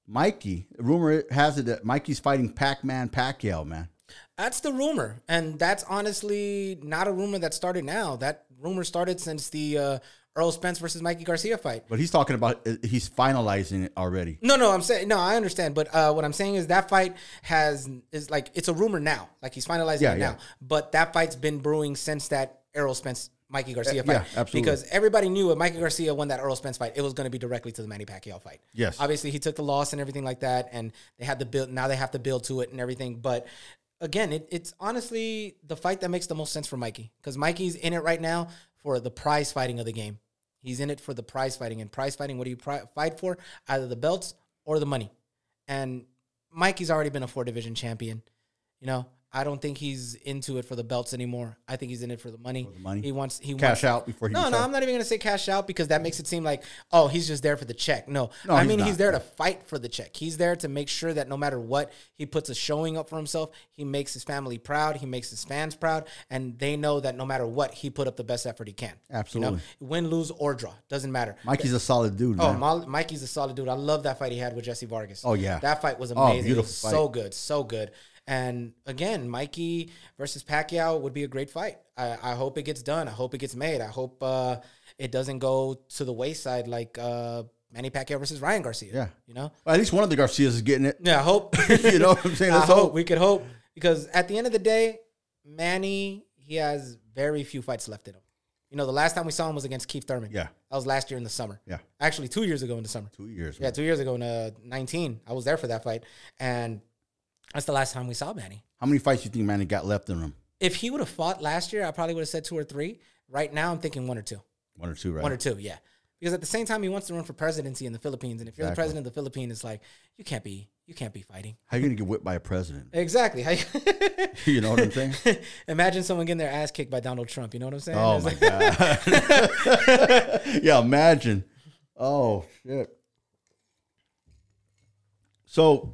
Mikey, rumor has it that Mikey's fighting Pac Man Pacquiao, man. That's the rumor. And that's honestly not a rumor that started now. That rumor started since the uh, Errol Spence versus Mikey Garcia fight. But he's talking about uh, he's finalizing it already. No, no, I'm saying no. I understand, but uh, what I'm saying is that fight has is like it's a rumor now. Like he's finalizing Yeah, it yeah. now, but that fight's been brewing since that Errol Spence Mikey uh, Garcia fight. yeah, absolutely. Because everybody knew if Mikey Garcia won that Errol Spence fight, it was going to be directly to the Manny Pacquiao fight. Yes. Obviously, he took the loss and everything like that, and they had to build. Now they have to build to it and everything. But again, it, it's honestly the fight that makes the most sense for Mikey because Mikey's in it right now for the prize fighting of the game. He's in it for the prize fighting, and prize fighting. What do you pri- fight for? Either the belts or the money. And Mikey's already been a four division champion. You know, I don't think he's into it for the belts anymore. I think he's in it for the money. the money? He wants he Cash wants, out before he No, no, decides. I'm not even gonna say cash out because that makes it seem like oh he's just there for the check. No, No, I he's mean not. he's there to fight for the check. He's there to make sure that no matter what, he puts a showing up for himself. He makes his family proud. He makes his fans proud, and they know that no matter what, he put up the best effort he can. Absolutely. you know? win, lose, or draw doesn't matter. Mikey's a solid dude, Oh, man. Mikey's a solid dude. I love that fight he had with Jesse Vargas. Oh, yeah. that fight was Oh, amazing. it beautiful fight. so good, so good. And again, Mikey versus Pacquiao would be a great fight. I, I hope it gets done. I hope it gets made. I hope uh, it doesn't go to the wayside like uh, Manny Pacquiao versus Ryan Garcia. Yeah. you know. Well, at least one of the Garcias is getting it. Yeah, I hope. You know what I'm saying? Let's hope. hope. we could hope because at the end of the day, Manny he has very few fights left in him. You know, the last time we saw him was against Keith Thurman. Yeah. that was last year in the summer. Yeah. actually, two years ago in the summer. Two years. Yeah, two years ago in uh, 19. I was there for that fight. And that's the last time we saw Manny. How many fights do you think Manny got left in him? If he would have fought last year, I probably would have said two or three. Right now, I'm thinking one or two. One or two, right? One or two, yeah. Because at the same time, he wants to run for presidency in the Philippines. And if you're the president of the Philippines, it's like, you can't be, you can't be fighting. How are you gonna get whipped by a president? Exactly. You know what I'm saying? Imagine someone getting their ass kicked by Donald Trump. You know what I'm saying? Oh It's my like- god. yeah, imagine. Oh shit. So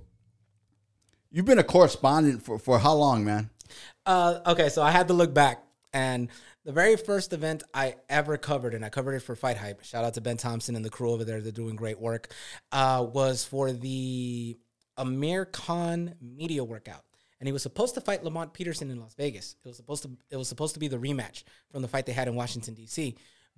you've been a correspondent for, for how long, man? Uh, okay, so I had to look back, and the very first event I ever covered, and I covered it for Fight Hype. Shout out to Ben Thompson and the crew over there; they're doing great work. Uh, was for the Amir Khan media workout, and he was supposed to fight Lamont Peterson in Las Vegas. It was supposed to it was supposed to be the rematch from the fight they had in Washington D.C.,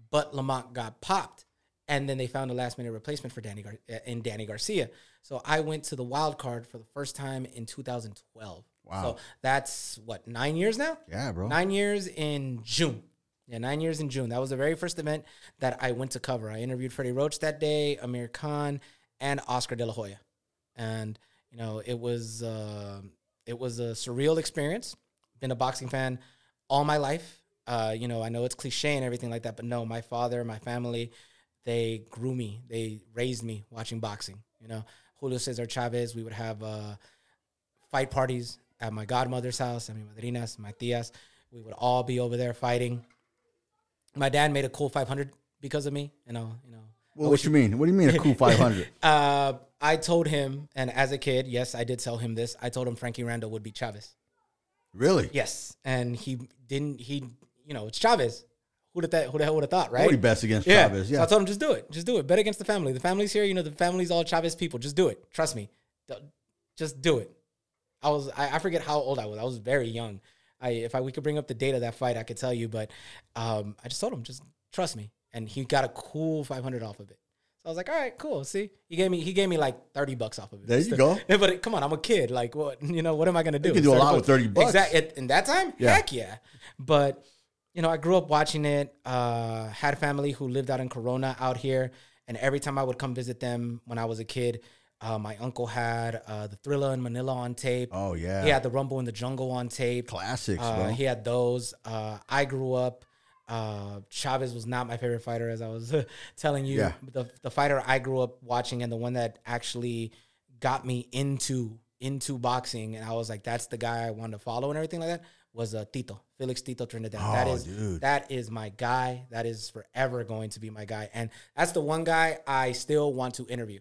but Lamont got popped, and then they found a last minute replacement for Danny Gar- uh, in Danny Garcia. So I went to the wild card for the first time in 2012. Wow. So that's what nine years now. Yeah, bro. Nine years in June. Yeah, nine years in June. That was the very first event that I went to cover. I interviewed Freddie Roach that day, Amir Khan, and Oscar De La Hoya, and you know it was uh, it was a surreal experience. Been a boxing fan all my life. Uh, you know, I know it's cliche and everything like that, but no, my father, my family, they grew me. They raised me watching boxing. You know, Julio Cesar Chavez. We would have uh, fight parties at my godmother's house, at mi madrinas, my tias. We would all be over there fighting. My dad made a cool 500 because of me. You know, you know. Well, what you mean? What do you mean a cool 500? Uh, I told him, and as a kid, yes, I did tell him this. I told him Frankie Randall would be Chavez. really? Yes, and he didn't. He, you know, it's Chavez. Who that? Who the hell would have thought, right? Nobody bets against Yeah. Chavez. So Yeah. I told him just do it. Just do it. Bet against the family. The family's here. You know, the family's all Chavez people. Just do it. Trust me. Just do it. I was I, I forget how old I was. I was very young. I if I we could bring up the date of that fight, I could tell you. But um, I just told him just trust me, and he got a cool five hundred off of it. So I was like, all right, cool. See, he gave me he gave me like thirty bucks off of it. There you go. But it- come on, I'm a kid. Like what you know? What am I gonna do? You can do a lot with 30 bucks. Exactly. In that time, Yeah. heck yeah. But you know, I grew up watching it. Uh, had family who lived out in Corona out here, and every time I would come visit them when I was a kid, uh, my uncle had uh, the Thriller in Manila on tape. Oh yeah. He had the Rumble in the Jungle on tape. Classics, Uh, bro. he had those. Uh, I grew up. Uh, Chavez was not my favorite fighter, as I was telling you. Yeah. The the fighter I grew up watching and the one that actually got me into into boxing, and I was like, that's the guy I wanted to follow and everything like that. Was uh, Tito Felix Tito Trinidad. that Oh, is dude. that is my guy. That is forever going to be my guy, and that's the one guy I still want to interview.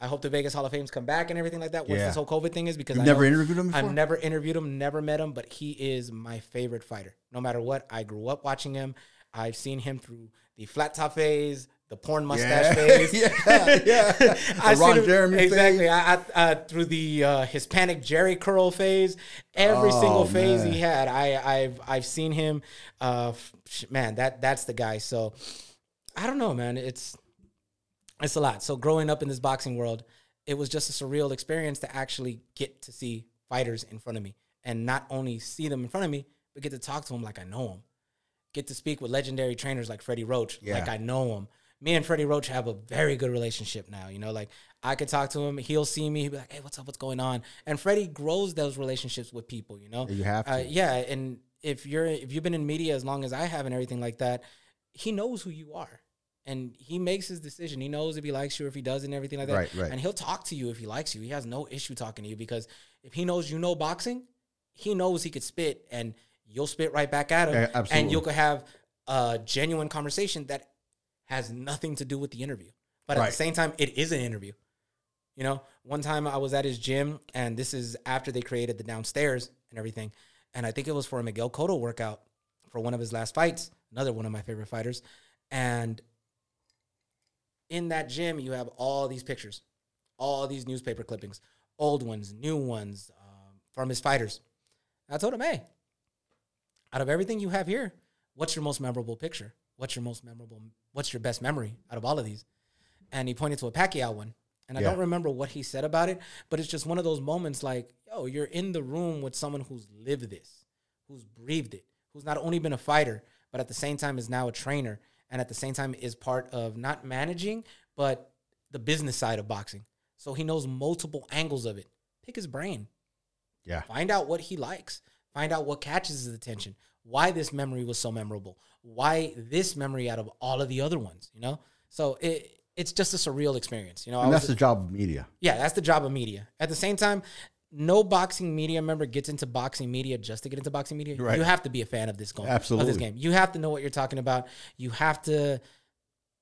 I hope the Vegas Hall of Fame's come back and everything like that once Yeah. this whole COVID thing is because You've I never interviewed him before? I've never interviewed him, never met him, but he is my favorite fighter. No matter what, I grew up watching him. I've seen him through the flat top phase, the porn mustache Yeah. phase. Yeah, yeah. The Ron Jeremy exactly. I, I, uh, through the uh, Hispanic Jerry curl phase, every Oh, single phase man. he had, I, I've I've seen him. Uh, man, that that's the guy. So I don't know, man. It's it's a lot. So growing up in this boxing world, it was just a surreal experience to actually get to see fighters in front of me and not only see them in front of me, but get to talk to them like I know them. get to speak with legendary trainers like Freddie Roach. Yeah. Like I know him. Me and Freddie Roach have a very good relationship now. You know, like I could talk to him. He'll see me. He'll be like, "Hey, what's up? What's going on?" And Freddie grows those relationships with people. You know, You have to. uh, yeah, and if you're if you've been in media as long as I have and everything like that, he knows who you are, and he makes his decision. He knows if he likes you, or if he doesn't, everything like that. Right, right. And he'll talk to you if he likes you. He has no issue talking to you because if he knows you know boxing, he knows he could spit, and you'll spit right back at him, Yeah, absolutely. and you could have a genuine conversation that has nothing to do with the interview. But at the same time, it is an interview. You know, one time I was at his gym, and this is after they created the downstairs and everything. And I think it was for a Miguel Cotto workout for one of his last fights, another one of my favorite fighters. And in that gym, you have all these pictures, all these newspaper clippings, old ones, new ones um, from his fighters. I told him, hey, out of everything you have here, what's your most memorable picture? What's your most memorable? What's your best memory out of all of these? And he pointed to a Pacquiao one. And I Yeah. don't remember what he said about it, but it's just one of those moments like, yo, you're in the room with someone who's lived this, who's breathed it, who's not only been a fighter, but at the same time is now a trainer, and at the same time is part of not managing, but the business side of boxing. So he knows multiple angles of it. Pick his brain. Yeah. Find out what he likes. Find out what catches his attention. Why this memory was so memorable. Why this memory out of all of the other ones, you know? So it it's just a surreal experience. You know, And was- that's the job of media. yeah, that's the job of media. At the same time, no boxing media member gets into boxing media just to get into boxing media. Right. You have to be a fan of this game. Of Absolutely. this game. You have to know what you're talking about. You have to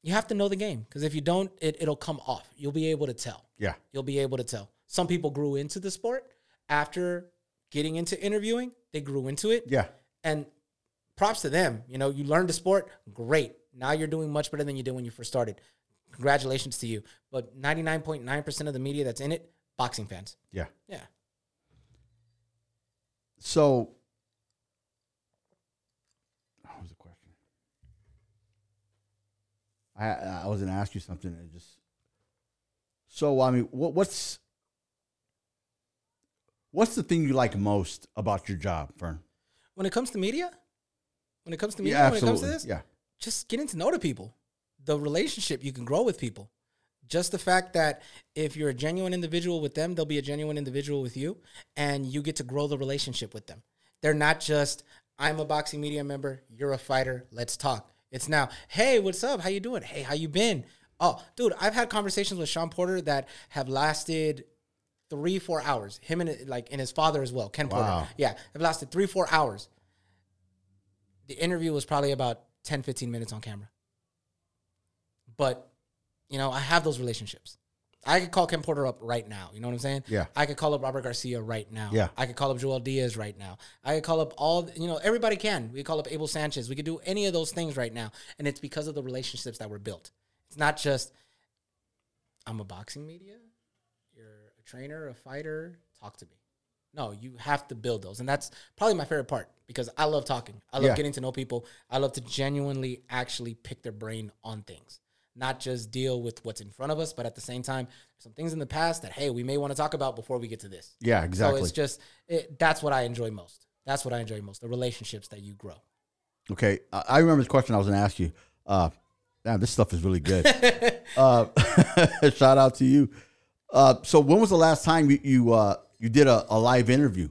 you have to know the game because if you don't, it, it'll come off. You'll be able to tell. Yeah. You'll be able to tell. Some people grew into the sport after getting into interviewing. They grew into it. Yeah. And props to them. You know, you learned the sport, great. Now you're doing much better than you did when you first started. Congratulations to you. But 99.9% of the media that's in it, boxing fans. Yeah. Yeah. So, what was the question? I I was going to ask you something. And it just so I mean, what, what's what's the thing you like most about your job, Fern? When it comes to media, when it comes to media, when it comes to this, Yeah, just getting to know the people, the relationship you can grow with people. Just the fact that if you're a genuine individual with them, they'll be a genuine individual with you, and you get to grow the relationship with them. They're not just I'm a boxing media member, you're a fighter, let's talk. It's now, hey, what's up? How you doing? Hey, how you been? Oh, dude, I've had conversations with Shawn Porter that have lasted three, four hours. Him and like and his father as well, Ken Porter. Wow. Yeah, it lasted three, four hours. The interview was probably about 10, 15 minutes on camera. But, you know, I have those relationships. I could call Ken Porter up right now. You know what I'm saying? Yeah. I could call up Robert Garcia right now. Yeah. I could call up Joel Diaz right now. I could call up all, you know, everybody can. We could call up Abel Sanchez. We could do any of those things right now. And it's because of the relationships that were built. It's not just, I'm a boxing media. Trainer, a fighter. Talk to me. No, you have to build those. And that's probably my favorite part because I love talking. I love Yeah. getting to know people. I love to genuinely actually pick their brain on things, not just deal with what's in front of us, but at the same time, some things in the past that, hey, we may want to talk about before we get to this. yeah, exactly. So it's just, it, that's what I enjoy most. That's what I enjoy most the relationships that you grow. okay, I, I remember this question I was going to ask you. Uh, damn, this stuff is really good. uh, shout out to you. Uh, so, when was the last time you you, uh, you did a, a live interview?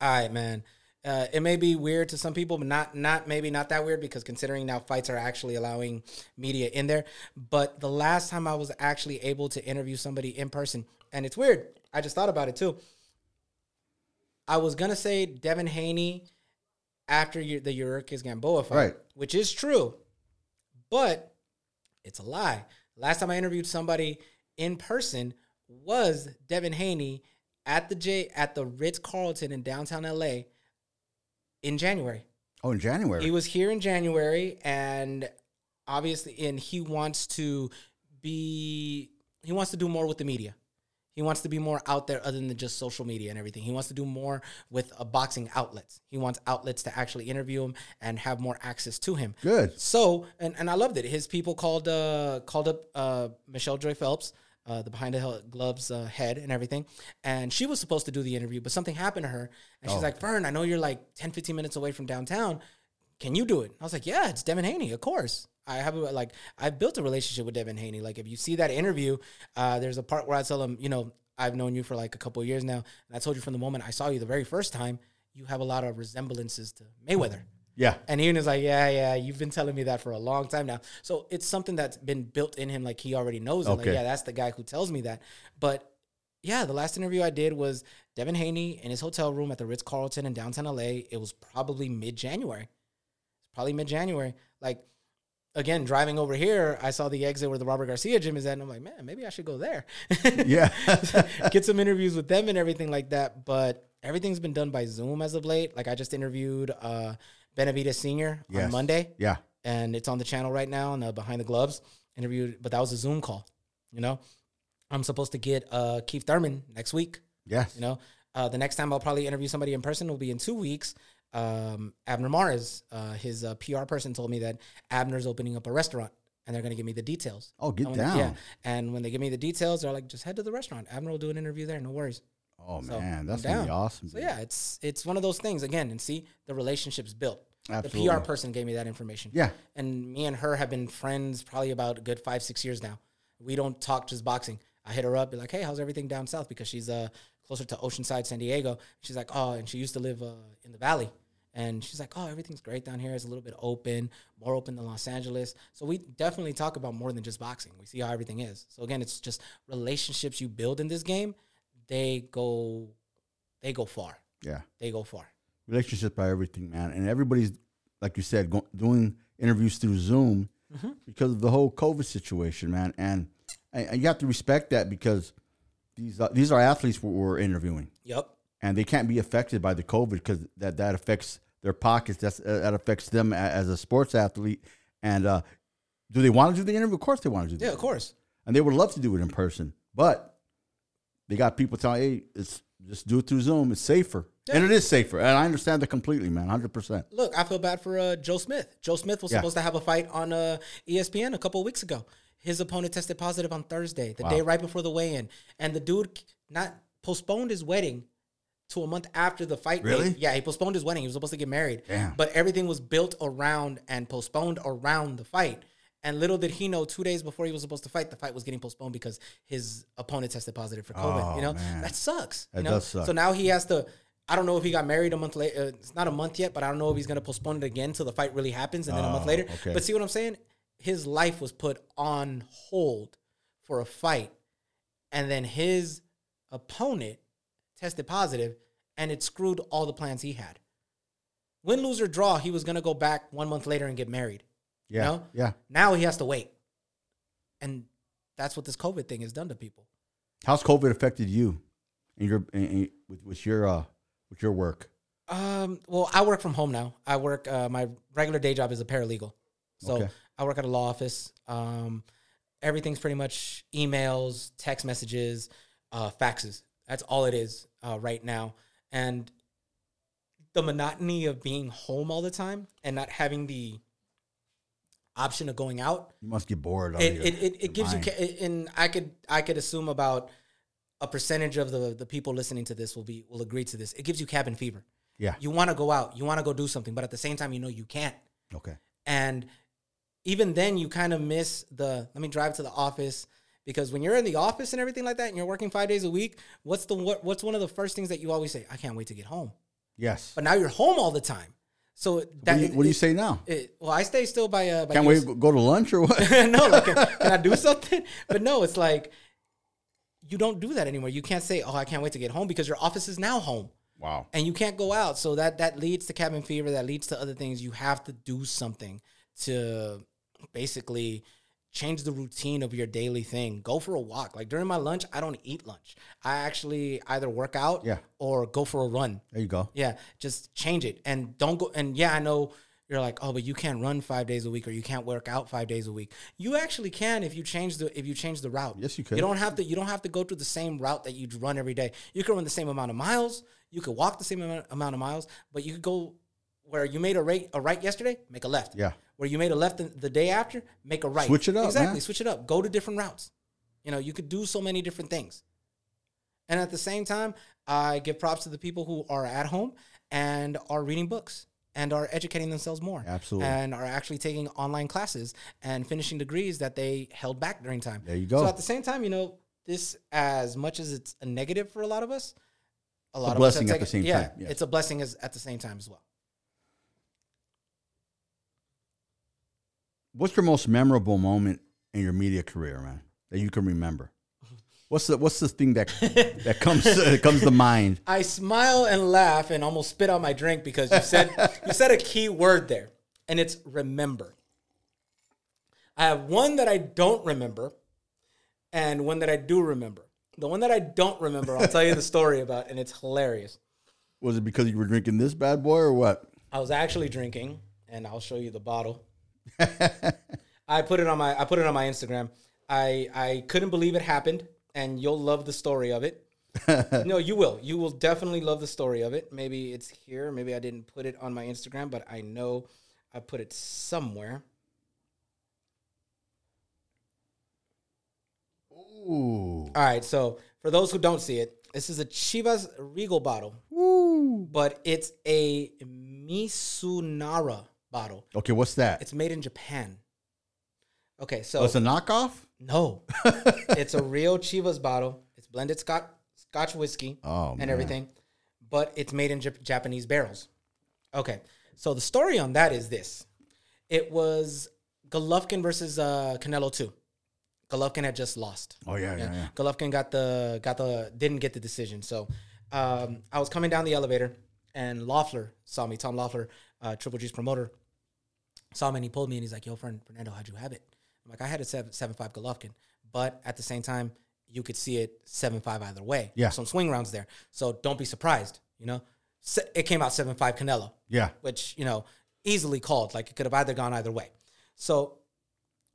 All right, man. Uh, it may be weird to some people, but not not maybe not that weird because considering now fights are actually allowing media in there. But the last time I was actually able to interview somebody in person, and it's weird. I just thought about it too. I was gonna say Devin Haney after the Yuriorkis Gamboa fight, Right. which is true, but it's a lie. Last time I interviewed somebody in person was Devin Haney at the J at the Ritz Carlton in downtown LA in January. Oh, in January. He was here in January, and obviously, and he wants to be he wants to do more with the media. He wants to be more out there other than just social media and everything. He wants to do more with uh, boxing outlets. He wants outlets to actually interview him and have more access to him. Good. So, and, and I loved it. His people called uh, called up uh, Michelle Joy Phelps, uh, the behind the gloves uh, head and everything. And she was supposed to do the interview, but something happened to her. And she's Oh. like, Fern, I know you're like 10, 15 minutes away from downtown. can you do it? I was like, yeah, it's Devin Haney, of course. I have a, like I've built a relationship with Devin Haney. Like if you see that interview, uh, there's a part where I tell him, you know, I've known you for like a couple of years now, and I told you from the moment I saw you the very first time, you have a lot of resemblances to Mayweather. Yeah. And Ian is like, yeah, yeah, you've been telling me that for a long time now. So it's something that's been built in him, like he already knows it. Like, yeah, that's the guy who tells me that. But yeah, the last interview I did was Devin Haney in his hotel room at the Ritz Carlton in downtown LA. It was probably mid January. Probably mid January. Like, again, driving over here, I saw the exit where the Robert Garcia gym is at, and I'm like, man, maybe I should go there. Yeah. get some interviews with them and everything like that. But everything's been done by Zoom as of late. Like I just interviewed uh Benavidez Senior on Monday, yeah. and it's on the channel right now on the Behind the Gloves interviewed. But that was a Zoom call. You know, I'm supposed to get uh Keith Thurman next week. Yes. You know, uh, the next time I'll probably interview somebody in person will be in two weeks. Um, Abner Mares, uh, his uh, PR person, told me that Abner's opening up a restaurant, and they're going to give me the details. Oh, get down. Yeah, and when they give me the details, they're like, just head to the restaurant. Abner will do an interview there. No worries. Oh So, man, that's gonna be awesome. So dude. yeah, it's it's one of those things again, and see the relationships built. Absolutely. The PR person gave me that information. Yeah. and me and her have been friends probably about a good five six years now. We don't talk just boxing. I hit her up, be like, "Hey, how's everything down south?" Because she's uh closer to Oceanside, San Diego. She's like, "Oh," and she used to live uh, in the Valley. And she's like, "Oh, everything's great down here. It's a little bit open, more open than Los Angeles." So we definitely talk about more than just boxing. We see how everything is. So again, it's just relationships you build in this game. They go, they go far. Yeah. They go far. relationships by everything, man. And everybody's, like you said, go, doing interviews through Zoom Mm-hmm. because of the whole COVID situation, man. And, and and you have to respect that because these uh, these are athletes we're, we're interviewing, Yep. and they can't be affected by the COVID because that that affects their pockets. That's uh, that affects them a- as a sports athlete. And uh, do they want to do the interview? Of course, they want to do. Yeah, the of course. and they would love to do it in person, but they got people telling, "Hey, it's just do it through Zoom. It's safer." And it is safer, and I understand that completely, man, hundred percent. Look, I feel bad for uh, Joe Smith. Joe Smith was Yeah. supposed to have a fight on uh, ESPN a couple of weeks ago. His opponent tested positive on Thursday, the day right before the weigh-in, and the dude not postponed his wedding to a month after the fight. date. Really? Yeah, he postponed his wedding. He was supposed to get married, Damn. but everything was built around and postponed around the fight. And little did he know, two days before he was supposed to fight, the fight was getting postponed because his opponent tested positive for COVID. Oh, you know, man. that sucks. That you know? does suck. So now he has to. I don't know if he got married a month later. Uh, it's not a month yet, but I don't know if he's going to postpone it again till the fight really happens and then a month Oh, later. okay. But see what I'm saying? His life was put on hold for a fight, and then his opponent tested positive, and it screwed all the plans he had. Win, lose, or draw, he was going to go back one month later and get married. Yeah, know? yeah. Now he has to wait. And that's what this COVID thing has done to people. How's COVID affected you in your in, in- with, with your uh with your work? Um, well, I work from home now. I work. Uh, my regular day job is a paralegal, so Okay. I work at a law office. Um, everything's pretty much emails, text messages, uh, faxes. That's all it is uh, right now, and the monotony of being home all the time and not having the option of going out You must get bored. it, your- it, it, it gives mind. you and i could i could assume about a percentage of the the people listening to this will be will agree to this it gives you cabin fever Yeah. you want to go out you want to go do something but at the same time you know you can't Okay. and even then you kind of miss the let me drive to the office because when you're in the office and everything like that and you're working five days a week what's the what, what's one of the first things that you always say i can't wait to get home Yes. but now you're home all the time so what do you, what do you it- say now? it- well i stay still by uh by Can't US wait go to lunch or what? no, like, can, can I do something? But no, it's like you don't do that anymore. You can't say, "Oh, I can't wait to get home," because your office is now home, wow. and you can't go out. So that that leads to cabin fever. That leads to other things. You have to do something to basically change the routine of your daily thing. Go for a walk. Like during my lunch, I don't eat lunch. I actually either work out Yeah. or go for a run. There you go. Yeah, just change it and don't go. And yeah, I know you're like, oh, but you can't run five days a week or you can't work out five days a week. You actually can if you change the if you change the route. Yes, you can You don't have to. You don't have to go through the same route that you run every day. You can run the same amount of miles. You could walk the same amount amount of miles, but you could go where you made a right a right yesterday, make a left. Yeah. Where you made a left the, day after, make a right. Switch it up, Exactly. man. Switch it up. Go to different routes. You know, you could do so many different things. And at the same time, I give props to the people who are at home and are reading books and are educating themselves more. Absolutely. And are actually taking online classes and finishing degrees that they held back during time. There you go. So at the same time, you know, this as much as it's a negative for a lot of us, a lot of blessing us at the same yeah, time, yes. It's a blessing as, at the same time as well. What's your most memorable moment in your media career, man, that you can remember? What's the What's the thing that that comes that comes to mind? I smile and laugh and almost spit out my drink because you said you said a key word there, and it's remember. I have one that I don't remember, and one that I do remember. The one that I don't remember, I'll tell you the story about, and it's hilarious. Was it because you were drinking this bad boy or what? I was actually drinking, and I'll show you the bottle. I put it on my I put it on my Instagram. I I couldn't believe it happened, and you'll love the story of it. no, you will. You will definitely love the story of it. Maybe it's here. Maybe I didn't put it on my Instagram, but I know I put it somewhere. Ooh, All right. So for those who don't see it, this is a Chivas Regal bottle, Ooh. but it's a Mizunara bottle. Okay, what's that? It's made in Japan. Okay, so Oh, it's a knockoff. No, it's a real Chivas bottle. It's blended Scotch Scotch whiskey Oh, and man. everything, but it's made in Jap- Japanese barrels. Okay, so the story on that is this: it was Golovkin versus uh, Canelo two. Golovkin had just lost. Oh yeah, yeah, yeah. Golovkin got the got the didn't get the decision. So um, I was coming down the elevator and Loeffler saw me. Tom Loeffler, uh, Triple G's promoter, saw me and he pulled me and he's like, "Yo, friend Fernando, how'd you have it?" I'm like, "I had a seven seven five Golovkin, but at the same time, you could see it seven five either way. Yeah. some swing rounds there. So don't be surprised. You know, it came out seven five Canelo Yeah. which you know easily called. Like it could have either gone either way. So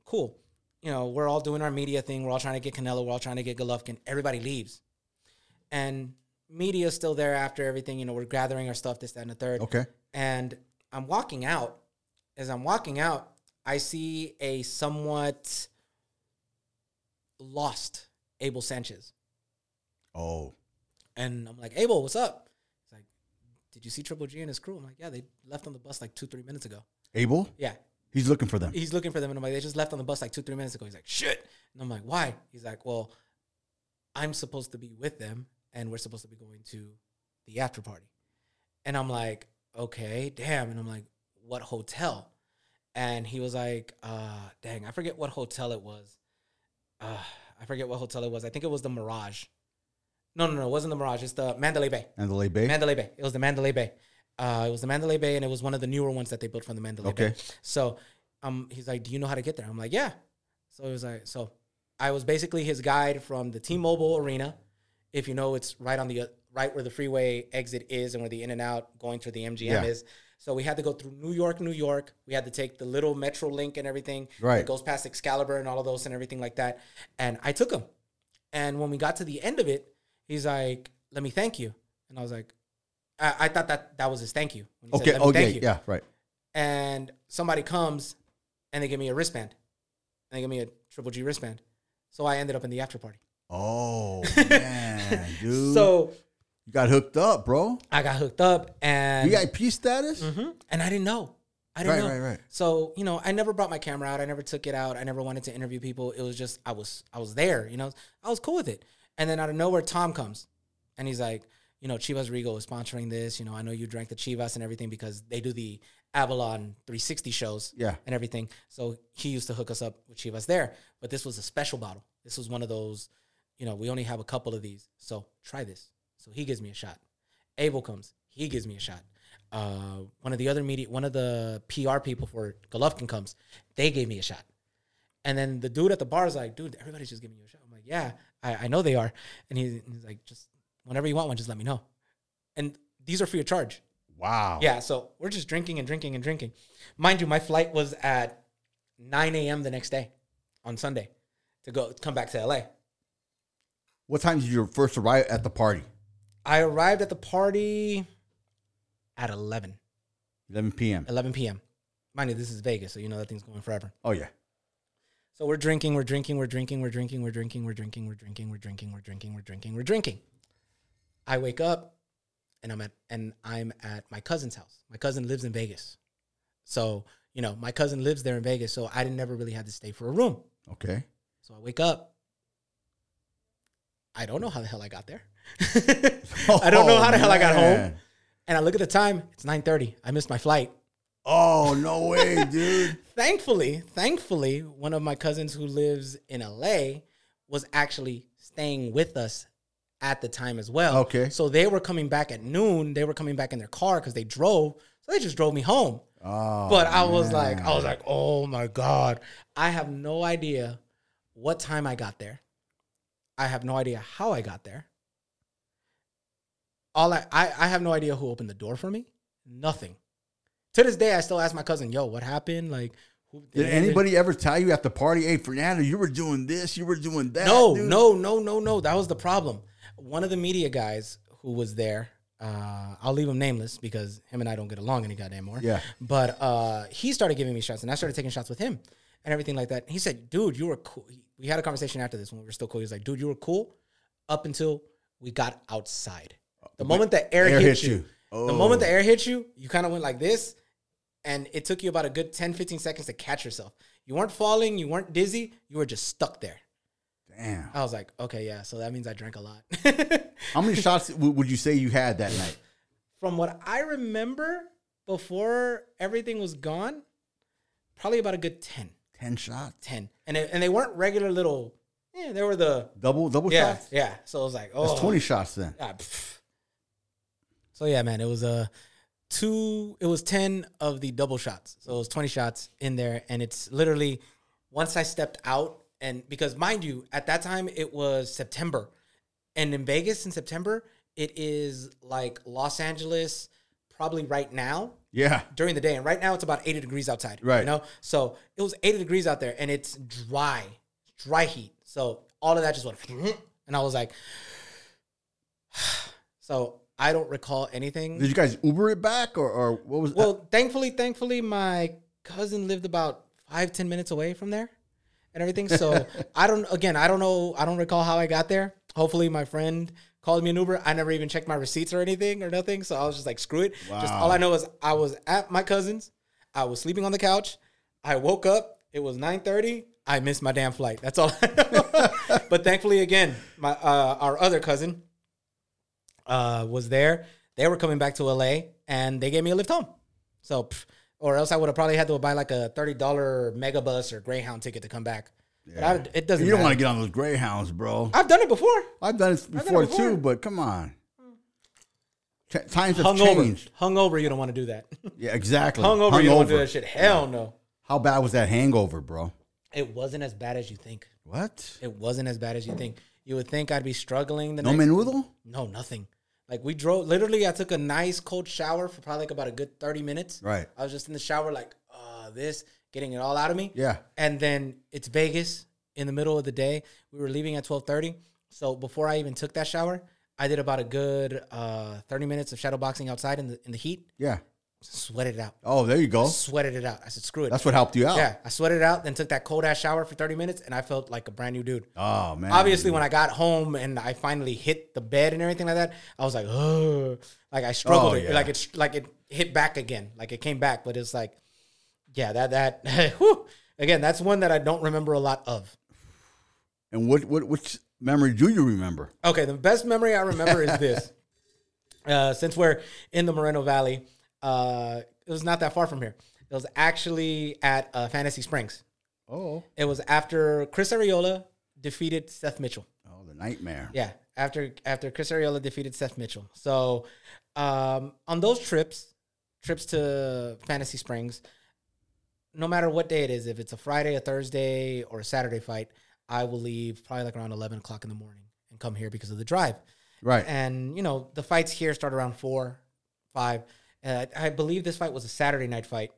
cool. You know, we're all doing our media thing. We're all trying to get Canelo. We're all trying to get Golovkin. Everybody leaves, and media's still there after everything. You know, we're gathering our stuff, this, that, and the third. Okay. And I'm walking out. As I'm walking out, I see a somewhat lost Abel Sanchez. Oh, And I'm like, Abel, what's up? He's like, Did you see Triple G and his crew? I'm like, Yeah, they left on the bus like two, three minutes ago. Abel. Yeah. He's looking for them. He's looking for them. And I'm like, They just left on the bus like two, three minutes ago. He's like, Shit. And I'm like, Why? He's like, Well, I'm supposed to be with them and we're supposed to be going to the after party. And I'm like, Okay, damn. And I'm like, What hotel? And he was like, uh, dang, I forget what hotel it was. Uh, I forget what hotel it was. I think it was the Mirage. No, no, no, it wasn't the Mirage. It's the Mandalay Bay. Mandalay Bay. Mandalay Bay. It was the Mandalay Bay. Uh, it was the Mandalay Bay, and it was one of the newer ones that they built from the Mandalay Bay. Okay. So, um, he's like, "Do you know how to get there?" I'm like, "Yeah." So he was like, "So, I was basically his guide from the T-Mobile Arena. If you know, it's right on the uh, right where the freeway exit is, and where the In and Out going to the MGM Yeah. is. So we had to go through New York, New York. We had to take the little Metro Link and everything Right. that goes past Excalibur and all of those and everything like that. And I took him. And when we got to the end of it, he's like, "Let me thank you." And I was like, I, I thought that that was his thank you. When he said, Okay. "Let me Oh yeah, thank you." yeah. Right. And somebody comes and they give me a wristband. And they give me a Triple G wristband. So I ended up in the after party. Oh man, dude. So you got hooked up, bro. I got hooked up and VIP status. Mhm. and I didn't know. I didn't Right, know. right, right. So you know, I never brought my camera out. I never took it out. I never wanted to interview people. It was just I was I was there. You know, I was cool with it. And then out of nowhere, Tom comes, and he's like, you know, Chivas Regal is sponsoring this. You know, I know you drank the Chivas and everything because they do the Avalon 360 shows. Yeah. and everything. So he used to hook us up with Chivas there. But this was a special bottle. This was one of those, you know, we only have a couple of these. So try this. So he gives me a shot. Abel comes. He gives me a shot. Uh, one of the other media, one of the PR people for Golovkin comes. They gave me a shot. And then the dude at the bar is like, dude, everybody's just giving you a shot. I'm like, yeah, I, I know they are. And he, he's like, just whenever you want one, just let me know. And these are free of charge. Wow. Yeah, so we're just drinking and drinking and drinking. Mind you, my flight was at 9 a.m. the next day on Sunday to go come back to LA. What time did you first arrive at the party? I arrived at the party at 11, 11 p.m. 11 p.m. Mind you, this is Vegas, so you know that thing's going forever. Oh yeah. So we're drinking, we're drinking, we're drinking, we're drinking, we're drinking, we're drinking, we're drinking, we're drinking, we're drinking, we're drinking, we're drinking. I wake up and I'm at and I'm at my cousin's house. My cousin lives in Vegas, so you know my cousin lives there in Vegas. So I didn't never really had to stay for a room. Okay. So I wake up. I don't know how the hell I got there. I don't know how the hell I got home. Oh, and I look at the time. It's nine thirty. I missed my flight. Oh no way, dude. thankfully, thankfully, one of my cousins who lives in LA was actually staying with us at the time as well. Okay. So they were coming back at noon. They were coming back in their car because they drove. So they just drove me home. Oh, But I was like, I was like, oh my God. I have no idea what time I got there. I have no idea how I got there. All I, I, I have no idea who opened the door for me. Nothing. To this day, I still ask my cousin, yo, what happened? Like, who, Did anybody ever tell you at the party, hey, Fernando, you were doing this, you were doing that? No, dude?" no, no, no, no. That was the problem. One of the media guys who was there, uh, I'll leave him nameless because him and I don't get along any goddamn more. Yeah. But uh, he started giving me shots, and I started taking shots with him and everything like that. He said, "Dude, you were cool." We had a conversation after this when we were still cool. He was like, "Dude, you were cool up until we got outside. The moment the air, Air hit, hit you, you. the Oh. moment the oh. air hit you, you kind of went like this." And it took you about a good 10, 15 seconds to catch yourself. You weren't falling, you weren't dizzy, you were just stuck there. Damn. I was like, okay, yeah. So that means I drank a lot. How many shots would you say you had that night? From what I remember, before everything was gone, probably about a good 10. 10 shots? 10. And, it, and they weren't regular little, yeah, they were the, Double double yeah, shots? yeah. So it was like, oh. That's 20 shots then. ah, pff. So yeah, man, it was a two, it was 10 of the double shots. So it was 20 shots in there. And it's literally, once I stepped out, and because mind you, at that time it was September. And in Vegas in September, it is like Los Angeles, probably right now Yeah. during the day. And right now it's about 80 degrees outside. Right. You know? So it was 80 degrees out there and it's dry, dry heat. So all of that just went, and I was like, so I don't recall anything. Did you guys Uber it back or, or what was Well, thankfully, thankfully, my cousin lived about five, ten minutes away from there and everything. So I don't, again, I don't know, I don't recall how I got there. Hopefully, my friend called me an Uber. I never even checked my receipts or anything or nothing. So I was just like, screw it. Just all I know is I was at my cousin's. I was sleeping on the couch. I woke up. It was nine thirty. I missed my damn flight. That's all I know. but thankfully, again, my uh, our other cousin uh, was there. They were coming back to LA, and they gave me a lift home. So, pff, or else I would have probably had to buy like a thirty dollar Megabus or Greyhound ticket to come back. But I, it doesn't. You don't matter. want to get on those Greyhounds, bro. I've done it before. I've done it before, before. too, but come on. T- times have Hungover, changed. hungover. You don't want to do that. Yeah, exactly. hungover, you don't want to do that shit. Hell no. How bad was that hangover, bro? It wasn't as bad as you think. What? It wasn't as bad as you think. You would think I'd be struggling the No next. menudo? No, nothing. Like we drove. Literally, I took a nice cold shower for probably like about a good thirty minutes. Right. I was just in the shower, like, uh, this, getting it all out of me. Yeah. And then it's Vegas in the middle of the day. We were leaving at twelve thirty. So before I even took that shower, I did about a good uh, thirty minutes of shadow boxing outside in the in the heat. Yeah. Sweated it out. Oh, there you go. Sweated it out. I said, screw it. That's what helped you out. yeah, I sweated it out. Then took that cold ass shower for thirty minutes, and I felt like a brand new dude. Oh, man. Obviously, when I got home and I finally hit the bed and everything like that, I was like, oh, like I struggled. Oh, yeah. Like it's like it hit back again. Like it came back, but it's like, yeah, that that whew. again, that's one that I don't remember a lot of. And what, what which memory do you remember? Okay, the best memory I remember is this. Uh, since we're in the Moreno Valley, uh, it was not that far from here. It was actually at uh, Fantasy Springs. Oh. It was after Chris Arreola defeated Seth Mitchell. Oh, the nightmare. Yeah, after after Chris Arreola defeated Seth Mitchell. So um, on those trips, trips to Fantasy Springs, no matter what day it is, if it's a Friday, a Thursday, or a Saturday fight, I will leave probably like around eleven o'clock in the morning and come here because of the drive. Right. And you know the fights here start around four, five. Uh, I believe this fight was a Saturday night fight,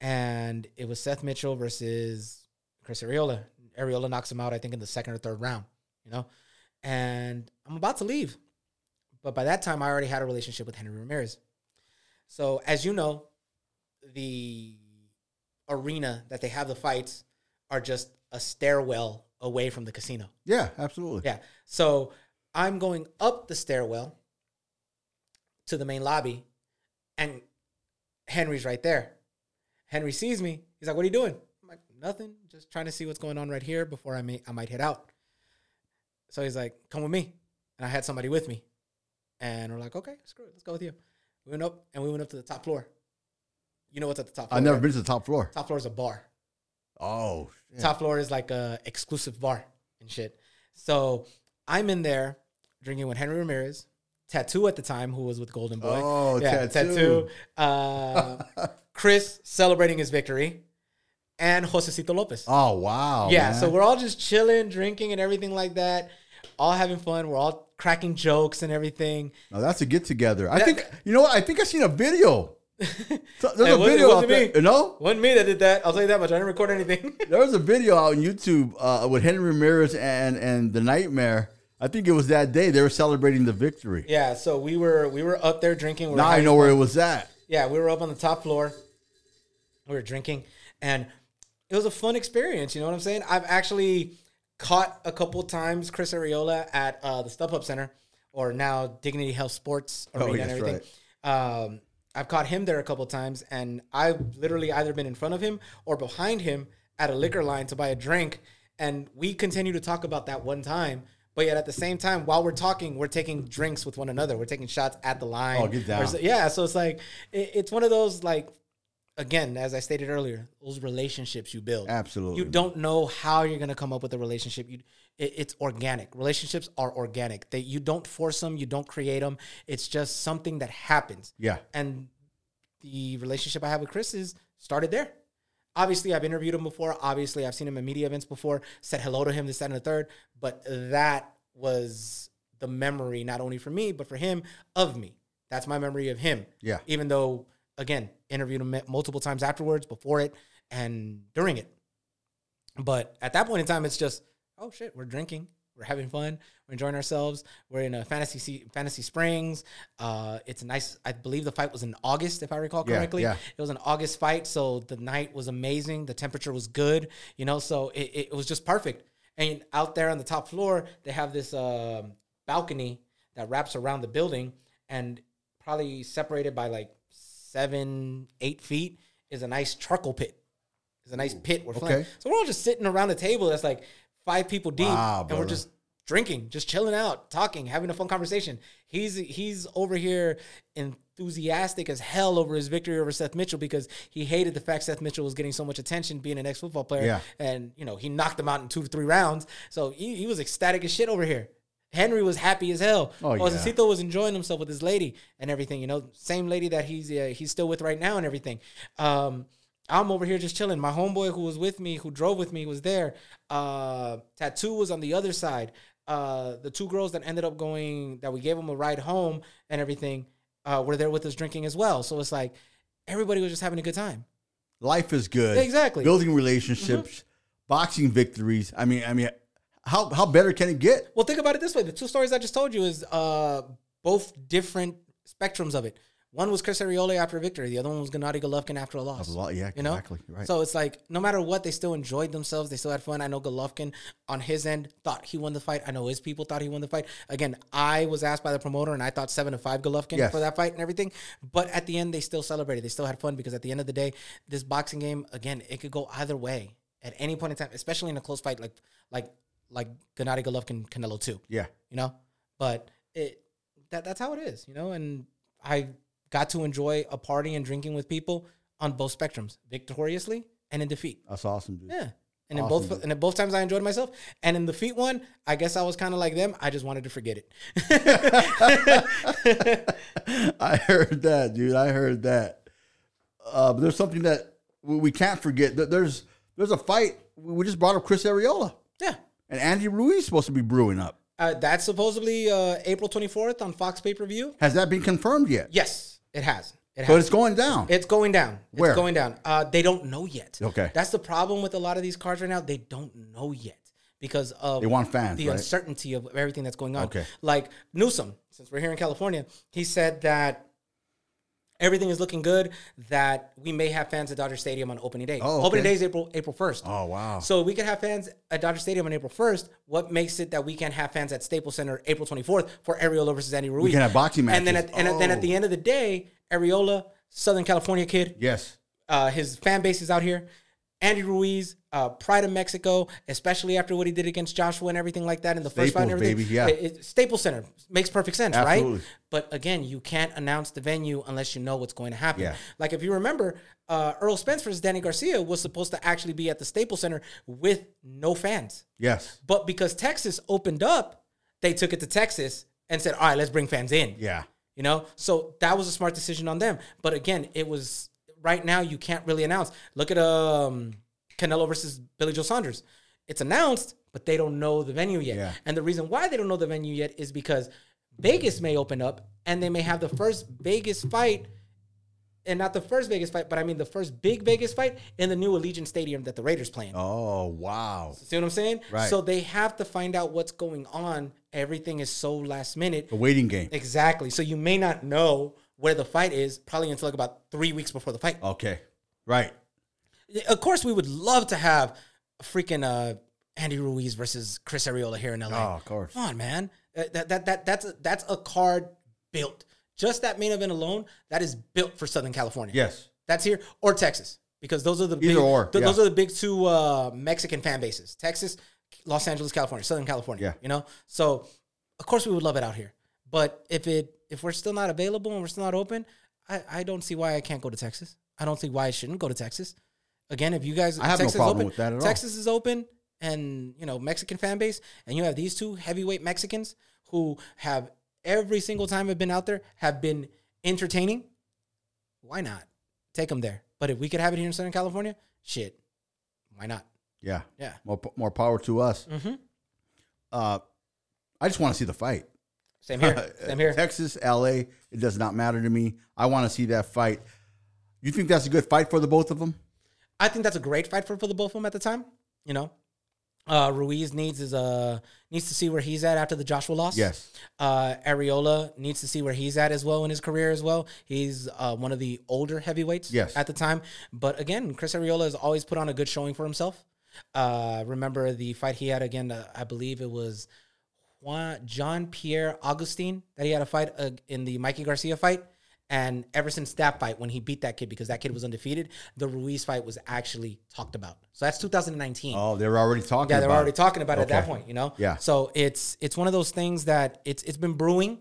and it was Seth Mitchell versus Chris Arreola. Arreola knocks him out, I think, in the second or third round. You know, and I'm about to leave, but by that time I already had a relationship with Henry Ramirez. So as you know, the arena that they have the fights are just a stairwell away from the casino. yeah, absolutely. Yeah. So I'm going up the stairwell to the main lobby, and Henry's right there. Henry sees me. He's like, "What are you doing?" I'm like, "Nothing. Just trying to see what's going on right here before I may I might head out." So he's like, "Come with me," and I had somebody with me, and we're like, "Okay, screw it, let's go with you." We went up and we went up to the top floor. You know what's at the top floor? I've never right? been to the top floor. Top floor is a bar. Oh, shit. Top floor is like a exclusive bar and shit. So I'm in there drinking with Henry Ramirez, Tattoo at the time, who was with Golden Boy. Oh, yeah, Tattoo. Uh, Chris celebrating his victory, and Josesito Lopez. oh wow. yeah, man. so we're all just chilling, drinking, and everything like that. All having fun. We're all cracking jokes and everything. Now that's a get together. I That- think you know what? I think I seen a video. So, there's a video out there. me. You know, Wasn't me that did that. I'll tell you that much. I didn't record anything. there was a video out on YouTube uh, with Henry Ramirez and and the Nightmare. I think it was that day they were celebrating the victory. yeah, so we were we were up there drinking. We now I know where it was at. Yeah, we were up on the top floor. We were drinking, and it was a fun experience. You know what I'm saying? I've actually caught a couple times Chris Arreola at uh, the StubHub Center, or now Dignity Health Sports Arena Oh, and everything. Um, I've caught him there a couple times, and I've literally either been in front of him or behind him at a liquor line to buy a drink, and we continue to talk about that one time. But yet, at the same time, while we're talking, we're taking drinks with one another. We're taking shots at the line. Oh, get down. So- yeah, so it's like it, it's one of those like again, as I stated earlier, those relationships you build. Absolutely. You don't know how you're gonna come up with a relationship. You, it, it's organic. Relationships are organic. They you don't force them. You don't create them. It's just something that happens. Yeah. And the relationship I have with Chris is started there. Obviously, I've interviewed him before. Obviously, I've seen him at media events before. Said hello to him, this, that, and the third. But that was the memory, not only for me, but for him, of me. That's my memory of him. Yeah. Even though, again, interviewed him multiple times afterwards, before it, and during it. But at that point in time, it's just, oh shit, we're drinking, we're having fun, we're enjoying ourselves. We're in a fantasy fantasy springs. Uh, it's nice. I believe the fight was in August, if I recall Yeah, correctly. yeah. It was an August fight, so the night was amazing. The temperature was good, you know, so it, it was just perfect. And out there on the top floor, they have this um, balcony that wraps around the building, and probably separated by like seven, eight feet is a nice charcoal pit. It's a nice pit we're playing. okay. So we're all just sitting around a table that's like five people deep, Wow, and we're just drinking, just chilling out, talking, having a fun conversation. He's he's over here enthusiastic as hell over his victory over Seth Mitchell because he hated the fact Seth Mitchell was getting so much attention being an ex football player. Yeah. And you know, he knocked him out in two, to three rounds. So he, he was ecstatic as shit over here. Henry was happy as hell. Oh, yeah. Josesito was enjoying himself with his lady and everything. You know, same lady that he's uh, he's still with right now and everything. Um, I'm over here just chilling. My homeboy who was with me, who drove with me, was there. Uh, Tattoo was on the other side. Uh, the two girls that ended up going, that we gave them a ride home and everything, uh, were there with us drinking as well. So it's like everybody was just having a good time. Life is good. Exactly. Building relationships, boxing victories. I mean, I mean, how how better can it get? Well, think about it this way: the two stories I just told you is uh, both different spectrums of it. One was Chris Arreola after a victory. The other one was Gennady Golovkin after a loss. A lot- yeah, you know? exactly, right. So it's like no matter what, they still enjoyed themselves. They still had fun. I know Golovkin on his end thought he won the fight. I know his people thought he won the fight. Again, I was asked by the promoter, and I thought seven to five Golovkin Yes. for that fight and everything. But at the end, they still celebrated. They still had fun because at the end of the day, this boxing game again, it could go either way at any point in time, especially in a close fight like like like Gennady Golovkin Canelo too. Yeah. you know. But it that that's how it is, you know. And I got to enjoy a party and drinking with people on both spectrums, victoriously and in defeat. That's awesome, dude. Yeah. And in both dude. and in both times I enjoyed myself. And in the feet one, I guess I was kind of like them. I just wanted to forget it. I heard that, dude. I heard that. Uh, but there's something that we we can't forget. That There's there's a fight. We just brought up Chris Arreola yeah. And Andy Ruiz supposed to be brewing up. Uh, that's supposedly uh, April 24th on Fox pay per view. Has that been confirmed yet? Yes, it has. It has. it's going down. It's going down. Where? It's going down. Uh, they don't know yet. Okay. That's the problem with a lot of these cards right now. They don't know yet because of They want fans, the right? uncertainty of everything that's going on. Okay. Like Newsom, since we're here in California, he said that everything is looking good that we may have fans at Dodger Stadium on opening day. Oh, Opening day is April April first. Oh wow. So we could have fans at Dodger Stadium on April 1st. What makes it that we can't have fans at Staples Center April 24th for Arreola versus Andy Ruiz? We can have boxing And then matches. at, and then at Oh. the end of the day, Arreola, Southern California kid, yes. uh, his fan base is out here. Andy Ruiz, uh, pride of Mexico, especially after what he did against Joshua and everything like that in the first fight and Staples, everything. baby, yeah. It- it- Staples Center makes perfect sense, Absolutely. right? But again, you can't announce the venue unless you know what's going to happen. Yeah. Like if you remember, uh, Errol Spence versus Danny Garcia was supposed to actually be at the Staples Center with no fans. Yes. But because Texas opened up, they took it to Texas and said, all right, let's bring fans in. Yeah. You know, so that was a smart decision on them. But again, it was right now you can't really announce. Look at um Canelo versus Billy Joe Saunders. It's announced, but they don't know the venue yet. Yeah. And the reason why they don't know the venue yet is because Vegas may open up and they may have the first Vegas fight. And not the first Vegas fight, but I mean the first big Vegas fight in the new Allegiant Stadium that the Raiders play in. Oh wow. See what I'm saying? Right. So they have to find out what's going on. Everything is so last minute. The waiting game. Exactly. So you may not know where the fight is probably until like about three weeks before the fight. Okay. Right. Of course, we would love to have a freaking uh, Andy Ruiz versus Chris Arreola here in LA. Oh, of course. Come on, man. Uh, That, that, that, that's, a, that's a card built. Just that main event alone, that is built for Southern California. Yes. That's here or Texas because those are the Either big, or, th- those are the big two uh, Mexican fan bases. Texas, Los Angeles, California, Southern California. Yeah. You know, so of course we would love it out here. But if it if we're still not available and we're still not open, I, I don't see why I can't go to Texas. I don't see why I shouldn't go to Texas. Again, if you guys I have no Texas is problem open, with that at all. Texas is open and you know Mexican fan base, and you have these two heavyweight Mexicans who have every single time have been out there have been entertaining. Why not take them there? But if we could have it here in Southern California, shit, why not? Yeah. Yeah. More more power to us. Mm-hmm. Uh, I just want to see the fight. Same here. Same here. Texas, LA, it does not matter to me. I want to see that fight. You think that's a good fight for the both of them? I think that's a great fight for, for the both of them at the time. You know, uh, Ruiz needs is uh needs to see where he's at after the Joshua loss. Yes. Uh, Arreola needs to see where he's at as well in his career as well. He's uh, one of the older heavyweights Yes. at the time. But again, Chris Arreola has always put on a good showing for himself. Uh, remember the fight he had again? Uh, I believe it was Juan, John Pierre Augustin that he had a fight uh, in the Mikey Garcia fight. And ever since that fight, when he beat that kid because that kid was undefeated, the Ruiz fight was actually talked about. So that's 2019. Oh, they were already talking. Yeah, they were about already it. talking about it at that point, you know. Yeah. So it's it's one of those things that it's it's been brewing,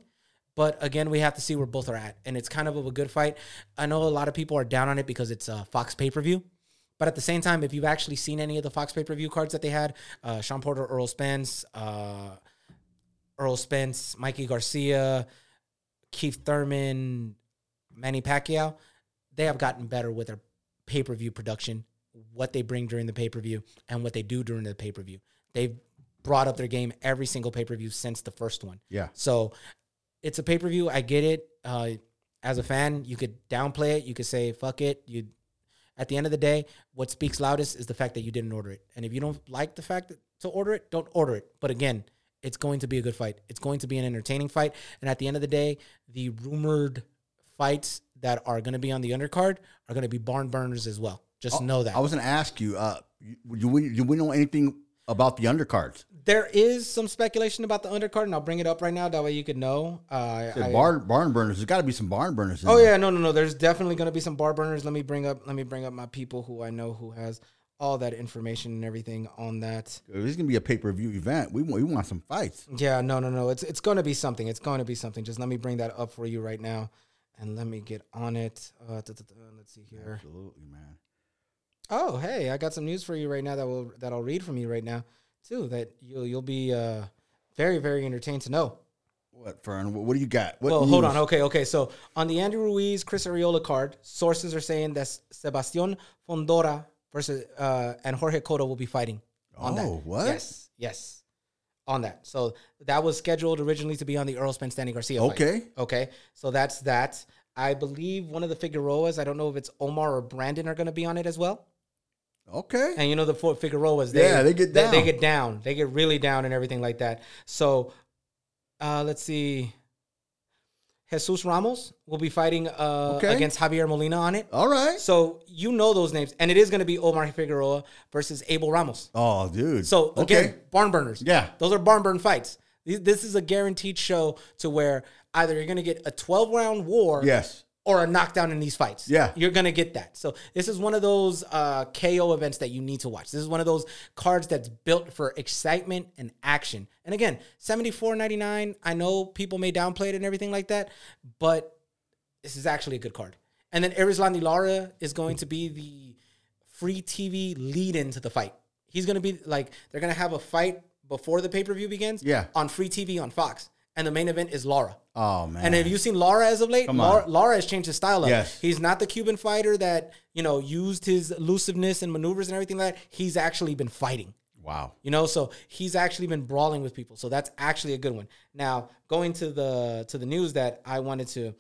but again, we have to see where both are at, and it's kind of a good fight. I know a lot of people are down on it because it's a Fox pay per view, but at the same time, if you've actually seen any of the Fox pay per view cards that they had, uh, Shawn Porter, Errol Spence, uh, Errol Spence, Mikey Garcia, Keith Thurman, Manny Pacquiao, they have gotten better with their pay per view production, what they bring during the pay per view, and what they do during the pay per view. They've brought up their game every single pay per view since the first one. Yeah. So it's a pay per view. I get it. Uh, as a fan, you could downplay it. You could say "fuck it." You, at the end of the day, what speaks loudest is the fact that you didn't order it. And if you don't like the fact that, to order it, don't order it. But again, it's going to be a good fight. It's going to be an entertaining fight. And at the end of the day, the rumored fights that are going to be on the undercard are going to be barn burners as well. Just know that. I was going to ask you. Uh, do we do we know anything about the undercards? there is some speculation about the undercard, and I'll bring it up right now. That way you could know. Uh, I- barn barn burners. There's got to be some barn burners. In Oh there. yeah, no, no, no. There's definitely going to be some barn burners. Let me bring up. Let me bring up my people who I know who has all that information and everything on that. If it's gonna be a pay per view event. We want we want some fights. Yeah, no, no, no. It's it's going to be something. It's going to be something. Just let me bring that up for you right now, and let me get on it. Uh, let's see here. Absolutely, man. Oh, hey, I got some news for you right now that will that I'll read from you right now too. That you'll you'll be uh, very very entertained to know. What Fern? What, what do you got? What well, hold on. Okay, okay. So on the Andy Ruiz, Chris Arreola card, sources are saying that Sebastian Fundora versus uh, and Jorge Cota will be fighting on that. Oh, what? Yes, yes, on that. So that was scheduled originally to be on the Errol Spence Danny Garcia. fight. Okay. okay. So that's that. I believe one of the Figueroas. I don't know if it's Omar or Brandon are going to be on it as well. Okay. And you know the four Figueroas, they, Yeah, they get They, down. get down. They get really down and everything like that. So, uh, let's see. Jesus Ramos will be fighting uh, Okay. against Javier Molina on it. All right. So you know those names, and it is going to be Omar Figueroa versus Abel Ramos. Oh, dude. So again, barn burners. Yeah. those are barn burn fights. This is a guaranteed show to where either you're going to get a 12 round war, Yes. Or a knockdown in these fights. Yeah. you're going to get that. So this is one of those uh, KO events that you need to watch. This is one of those cards that's built for excitement and action. And again, 74.99. I know people may downplay it and everything like that, but this is actually a good card. And then Erislandy Lara is going to be the free TV lead into the fight. He's going to be like, they're going to have a fight before the pay per view begins Yeah. on free TV on Fox. And the main event is Lara. Oh man. And have you seen Lara as of late? Come Lara, has changed his style up. Yes. He's not the Cuban fighter that, you know, used his elusiveness and maneuvers and everything like that. He's actually been fighting. wow. You know, so he's actually been brawling with people. So that's actually a good one. Now, going to the to the news that I wanted to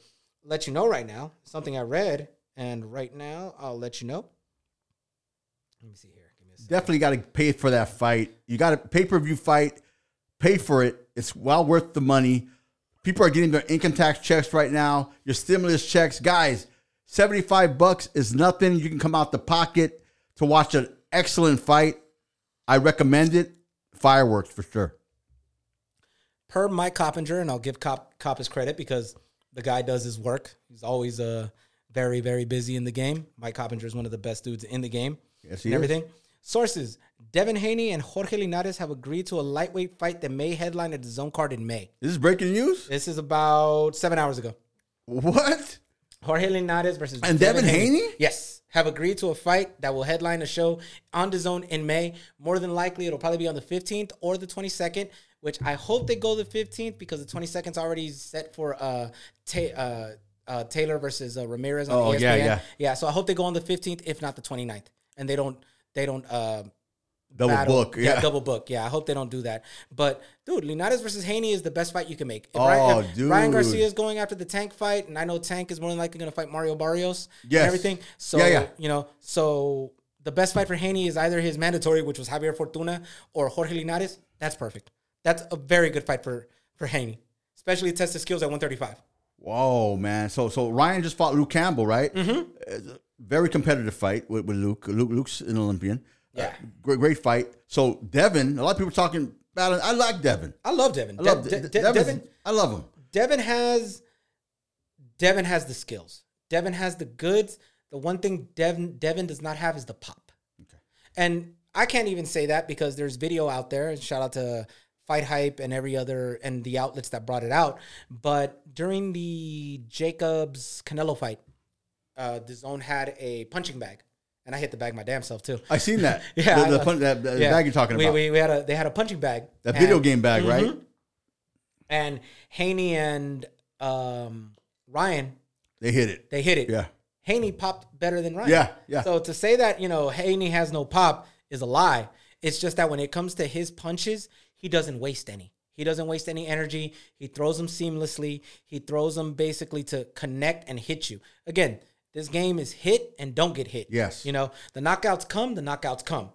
let you know right now, something I read, and right now I'll let you know. Let me see here. Give me a second. Definitely got to pay for that fight. You got a pay per view fight. Pay for it. It's well worth the money. People are getting their income tax checks right now. Your stimulus checks, guys. Seventy-five bucks is nothing. You can come out the pocket to watch an excellent fight. I recommend it. Fireworks for sure. per Mike Coppinger, and I'll give Cop Cop his credit because the guy does his work. He's always uh very very busy in the game. Mike Coppinger is one of the best dudes in the game. Yes, he and is. Sources: Devin Haney and Jorge Linares have agreed to a lightweight fight that may headline at the Zone card in May. This is breaking news. This is about seven hours ago. What? Jorge Linares versus And Devin Haney? Yes, have agreed to a fight that will headline a show on the zone in May. More than likely, it'll probably be on the 15th or the 22nd. Which I hope they go the 15th because the 22nd is already set for uh, ta- uh, uh, Taylor versus uh, Ramirez on Oh, ESPN. yeah, yeah. yeah. So I hope they go on the 15th, if not the 29th, and they don't they don't uh, Double battle- book. Yeah. double book. Yeah, I hope they don't do that. But dude, Linares versus Haney is the best fight you can make. If, Oh, Ryan, if dude. Ryan Garcia is going after the Tank fight, and I know Tank is more than likely going to fight Mario Barrios Yes. and everything. So Yeah, yeah. you know, so the best fight for Haney is either his mandatory, which was Javier Fortuna, or Jorge Linares. That's perfect. That's a very good fight for for Haney, especially test his skills at 135. Whoa, man. So so Ryan just fought Luke Campbell, right? Mm-hmm. Very competitive fight with, with Luke. Luke. Luke's an Olympian. Yeah. Uh, great, great fight. So Devin, a lot of people talking about it. I like Devin. I love Devin. I love De- De- De- Devin. I love him. Devin has Devin has the skills. Devin has the goods. The one thing Devin Devin does not have is the pop. Okay. And I can't even say that because there's video out there. And shout out to Fight Hype and every other and the outlets that brought it out. But during the Jacobs Canelo fight, uh, the zone had a punching bag, and I hit the bag my damn self too. I seen that. Yeah, the, the, pun- that, the Yeah. bag you're talking we, about. We, we had a they had a punching bag. that and- video game bag, right? And Haney and um, Ryan They hit it. they hit it. Yeah. Haney popped better than Ryan. Yeah, yeah. So to say that, you know, Haney has no pop is a lie. It's just that when it comes to his punches, he doesn't waste any. He doesn't waste any energy. He throws them seamlessly. He throws them basically to connect and hit you. Again, this game is hit and don't get hit. Yes. You know, the knockouts come, the knockouts come.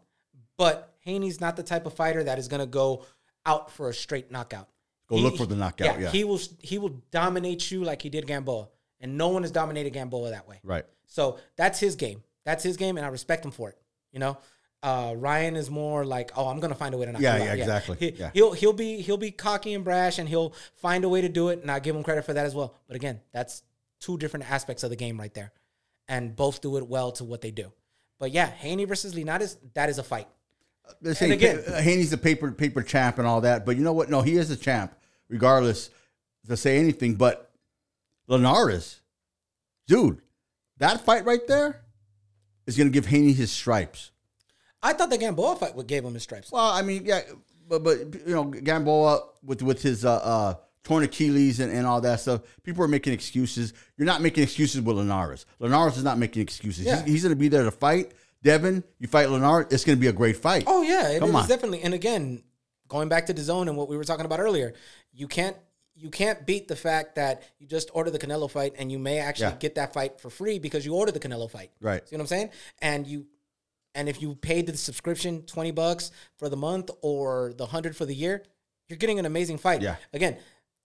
But Haney's not the type of fighter that is going to go out for a straight knockout. Go look for the knockout, yeah. He will he will dominate you like he did Gamboa. And no one has dominated Gamboa that way. Right. So that's his game. That's his game, and I respect him for it. You know, uh, Ryan is more like, oh, I'm gonna find a way to knock Yeah, you out. yeah, exactly. He, Yeah. He'll he'll be he'll be cocky and brash, and he'll find a way to do it, and I give him credit for that as well. But again, that's two different aspects of the game right there, and both do it well to what they do. But yeah, Haney versus Linares, that is a fight. They say again- uh, Haney's a paper paper champ and all that, but you know what? No, he is a champ, regardless to say anything. But Linares, dude, that fight right there is going to give Haney his stripes. I thought the Gamboa fight would gave him his stripes. Well, I mean, yeah, but but you know, Gamboa with with his uh, uh, torn Achilles and, and all that stuff. People are making excuses. You're not making excuses with Linares. Linares is not making excuses. Yeah. He's, he's going to be there to fight. Devin, you fight Linares, it's going to be a great fight. Oh yeah, it Come is on. definitely. And again, going back to the zone and what we were talking about earlier, you can't you can't beat the fact that you just ordered the Canelo fight and you may actually Yeah. get that fight for free because you ordered the Canelo fight. Right. See what I'm saying? And you and if you paid the subscription 20 bucks for the month or the 100 for the year, you're getting an amazing fight. Yeah. Again,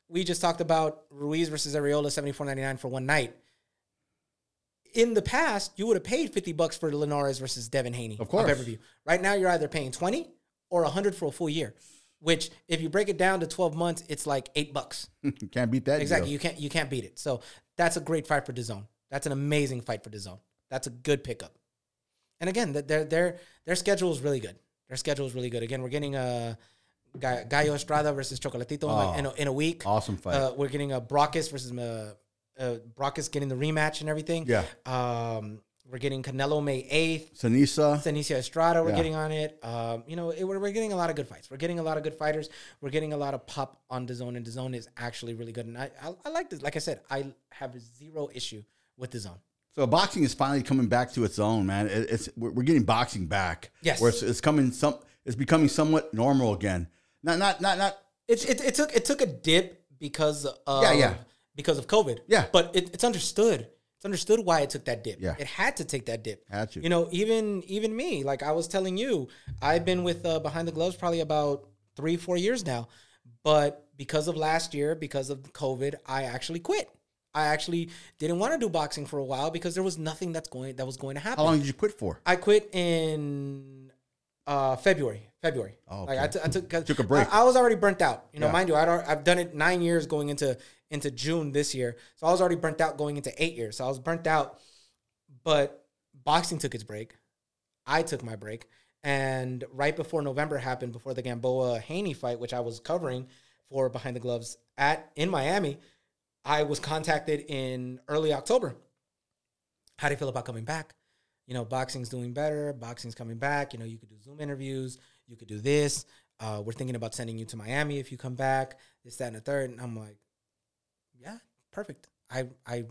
we just talked about Ruiz versus Arreola, seventy four ninety nine for one night. In the past, you would have paid fifty bucks for Linares versus Devin Haney, Of course. pay per view. Right now, you're either paying twenty or hundred for a full year. Which, if you break it down to twelve months, it's like eight bucks. Can't beat that. Exactly. deal. You can't you can't beat it. So that's a great fight for DAZN. That's an amazing fight for DAZN. That's a good pickup. And again, th- their their their schedule is really good. Their schedule is really good. Again, we're getting a Ga- Gallo Estrada versus Chocolatito in in, a, in a week. Awesome fight. Uh, we're getting a Brockus versus uh, uh, Brockus getting the rematch and everything. Yeah. Um, we're getting Canelo May eighth. Sanisa. Seniesa Estrada, we're Yeah. getting on it. Um, you know, it, we're, we're getting a lot of good fights. We're getting a lot of good fighters. We're getting a lot of pop on the zone, and the zone is actually really good. And I, I, I like this. Like I said, I have zero issue with the zone. So boxing is finally coming back to its own, man. It, it's we're, we're getting boxing back. Yes. where it's, it's coming some. It's becoming somewhat normal again. Not not not not. It, it, it took it took a dip because of Yeah, yeah. because of COVID. Yeah. but it, it's understood. It's understood why it took that dip. Yeah. it had to take that dip. Had to. You know, even even me, like I was telling you, I've been with uh, Behind the Gloves probably about three four years now, but because of last year, because of COVID, I actually quit. I actually didn't want to do boxing for a while because there was nothing that's going that was going to happen. How long did you quit for? I quit in uh, February. February. Oh, Like I, okay. t- I took 'cause Took a break. I, I was already burnt out. You know, Yeah. mind you, I'd, I've done it nine years going into into June this year, so I was already burnt out going into eight years. So I was burnt out, but boxing took its break. I took my break, and right before November happened, before the Gamboa Haney fight, which I was covering for Behind the Gloves at in Miami, I was contacted in early October. How do you feel about coming back? You know, boxing's doing better. Boxing's coming back. You know, you could do Zoom interviews. You could do this. Uh, we're thinking about sending you to Miami if you come back. This, that, and the third. And I'm like, yeah, perfect. I I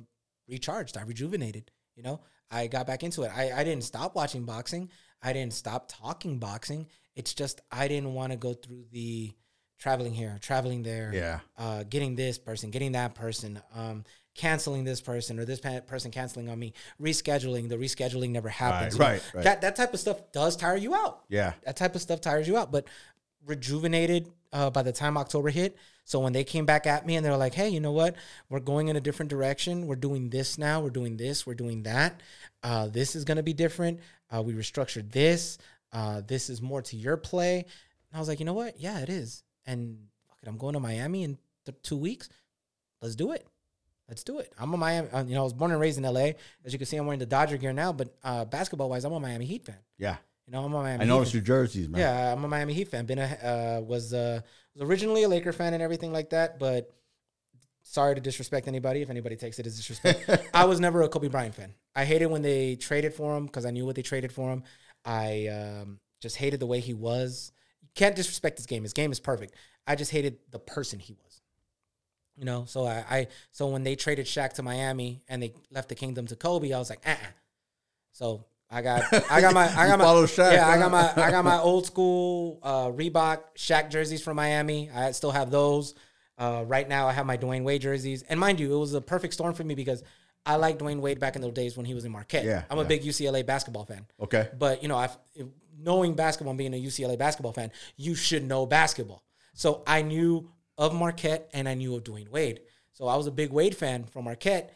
recharged. I rejuvenated. You know, I got back into it. I, I didn't stop watching boxing. I didn't stop talking boxing. It's just I didn't want to go through the traveling here, traveling there, Yeah. uh, getting this person, getting that person, um, canceling this person or this person canceling on me, rescheduling. The rescheduling never happens. Right, right, right. That that type of stuff does tire you out. Yeah. That type of stuff tires you out. But rejuvenated uh, by the time October hit. So when they came back at me and they're like, "Hey, you know what? We're going in a different direction. We're doing this now. We're doing this. We're doing that. Uh, this is going to be different. Uh, we restructured this. Uh, this is more to your play." And I was like, "You know what? Yeah, it is." And fuck it, I'm going to Miami in th- two weeks. Let's do it. Let's do it. I'm a Miami. Uh, you know, I was born and raised in LA. As you can see, I'm wearing the Dodger gear now. But uh, basketball wise, I'm a Miami Heat fan. Yeah. You know, I'm a Miami. I noticed your jerseys, man. Yeah, I'm a Miami Heat fan. Been a uh, was uh, was originally a Laker fan and everything like that, but sorry to disrespect anybody if anybody takes it as disrespect. I was never a Kobe Bryant fan. I hated when they traded for him because I knew what they traded for him. I um, just hated the way he was. You can't disrespect his game. His game is perfect. I just hated the person he was. You know, so I, I so when they traded Shaq to Miami and they left the kingdom to Kobe, I was like, uh. So I got I got my I got my follow Shaq, yeah I got my I got my old school uh, Reebok Shaq jerseys from Miami. I still have those. Uh, right now, I have my Dwyane Wade jerseys, and mind you, it was a perfect storm for me because I liked Dwyane Wade back in those days when he was in Marquette. Yeah, I'm a yeah. big UCLA basketball fan. Okay. But you know, I've knowing basketball and being a UCLA basketball fan, you should know basketball. So I knew of Marquette and I knew of Dwyane Wade. So I was a big Wade fan from Marquette.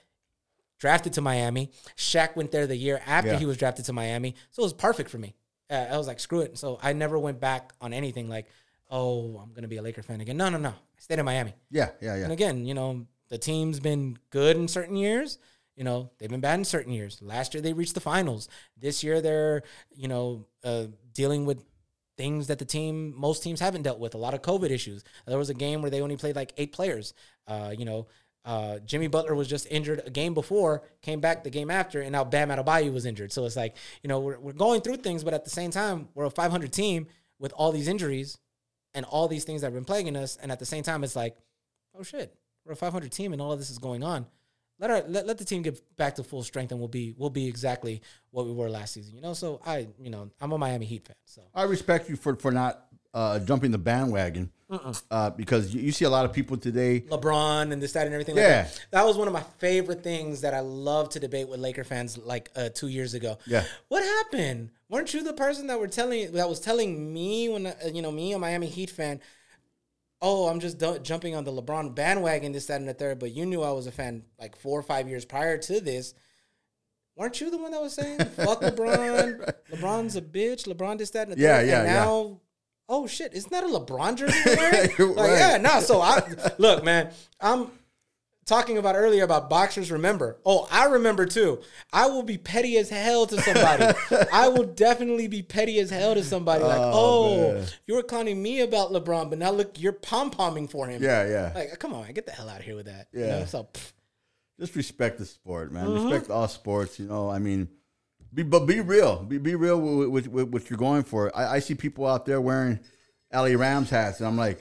Drafted to Miami. Shaq went there the year after Yeah. he was drafted to Miami. So it was perfect for me. Uh, I was like, screw it. So I never went back on anything like, oh, I'm gonna be a Laker fan again. No, no, no. I stayed in Miami. Yeah. Yeah. Yeah. And again, you know, the team's been good in certain years. You know, they've been bad in certain years. Last year they reached the finals. This year they're, you know, uh, dealing with things that the team, most teams haven't dealt with. A lot of COVID issues. There was a game where they only played like eight players. Uh, you know, uh, Jimmy Butler was just injured a game before, came back the game after, and now Bam Adebayo was injured. So it's like, you know, we're, we're going through things, but at the same time, we're a 500 team with all these injuries and all these things that have been plaguing us. And at the same time, it's like, oh shit, we're a 500 team and all of this is going on. Let our let, let the team get back to full strength and we'll be we'll be exactly what we were last season. You know, so I you know I'm a Miami Heat fan. So I respect you for for not uh, jumping the bandwagon uh, because you, you see a lot of people today. LeBron and this that and everything. Yeah. like that. that was one of my favorite things that I love to debate with Laker fans like uh, two years ago. Yeah. what happened? Weren't you the person that were telling that was telling me when uh, you know me a Miami Heat fan? Oh, I'm just du- jumping on the LeBron bandwagon, this, that, and the third. But you knew I was a fan like four or five years prior to this. Weren't you the one that was saying fuck LeBron? LeBron's a bitch. LeBron this, that, and the Yeah, third. yeah, and yeah. now, oh shit, isn't that a LeBron jersey? you're wearing? You're like, right. yeah, no. So I look, man. I'm talking about earlier about boxers remember. Oh, I remember too. I will be petty as hell to somebody. I will definitely be petty as hell to somebody. Like, Oh, oh, you were clowning me about LeBron, but now look, you're pom pomming for him. Yeah, yeah. Like, come on, get the hell out of here with that. You Yeah. know? So pff, Just respect the sport, man. Mm-hmm. Respect all sports. You know, I mean, be but be real. Be be real with, with, with what you're going for. I, I see people out there wearing LA Rams hats, and I'm like,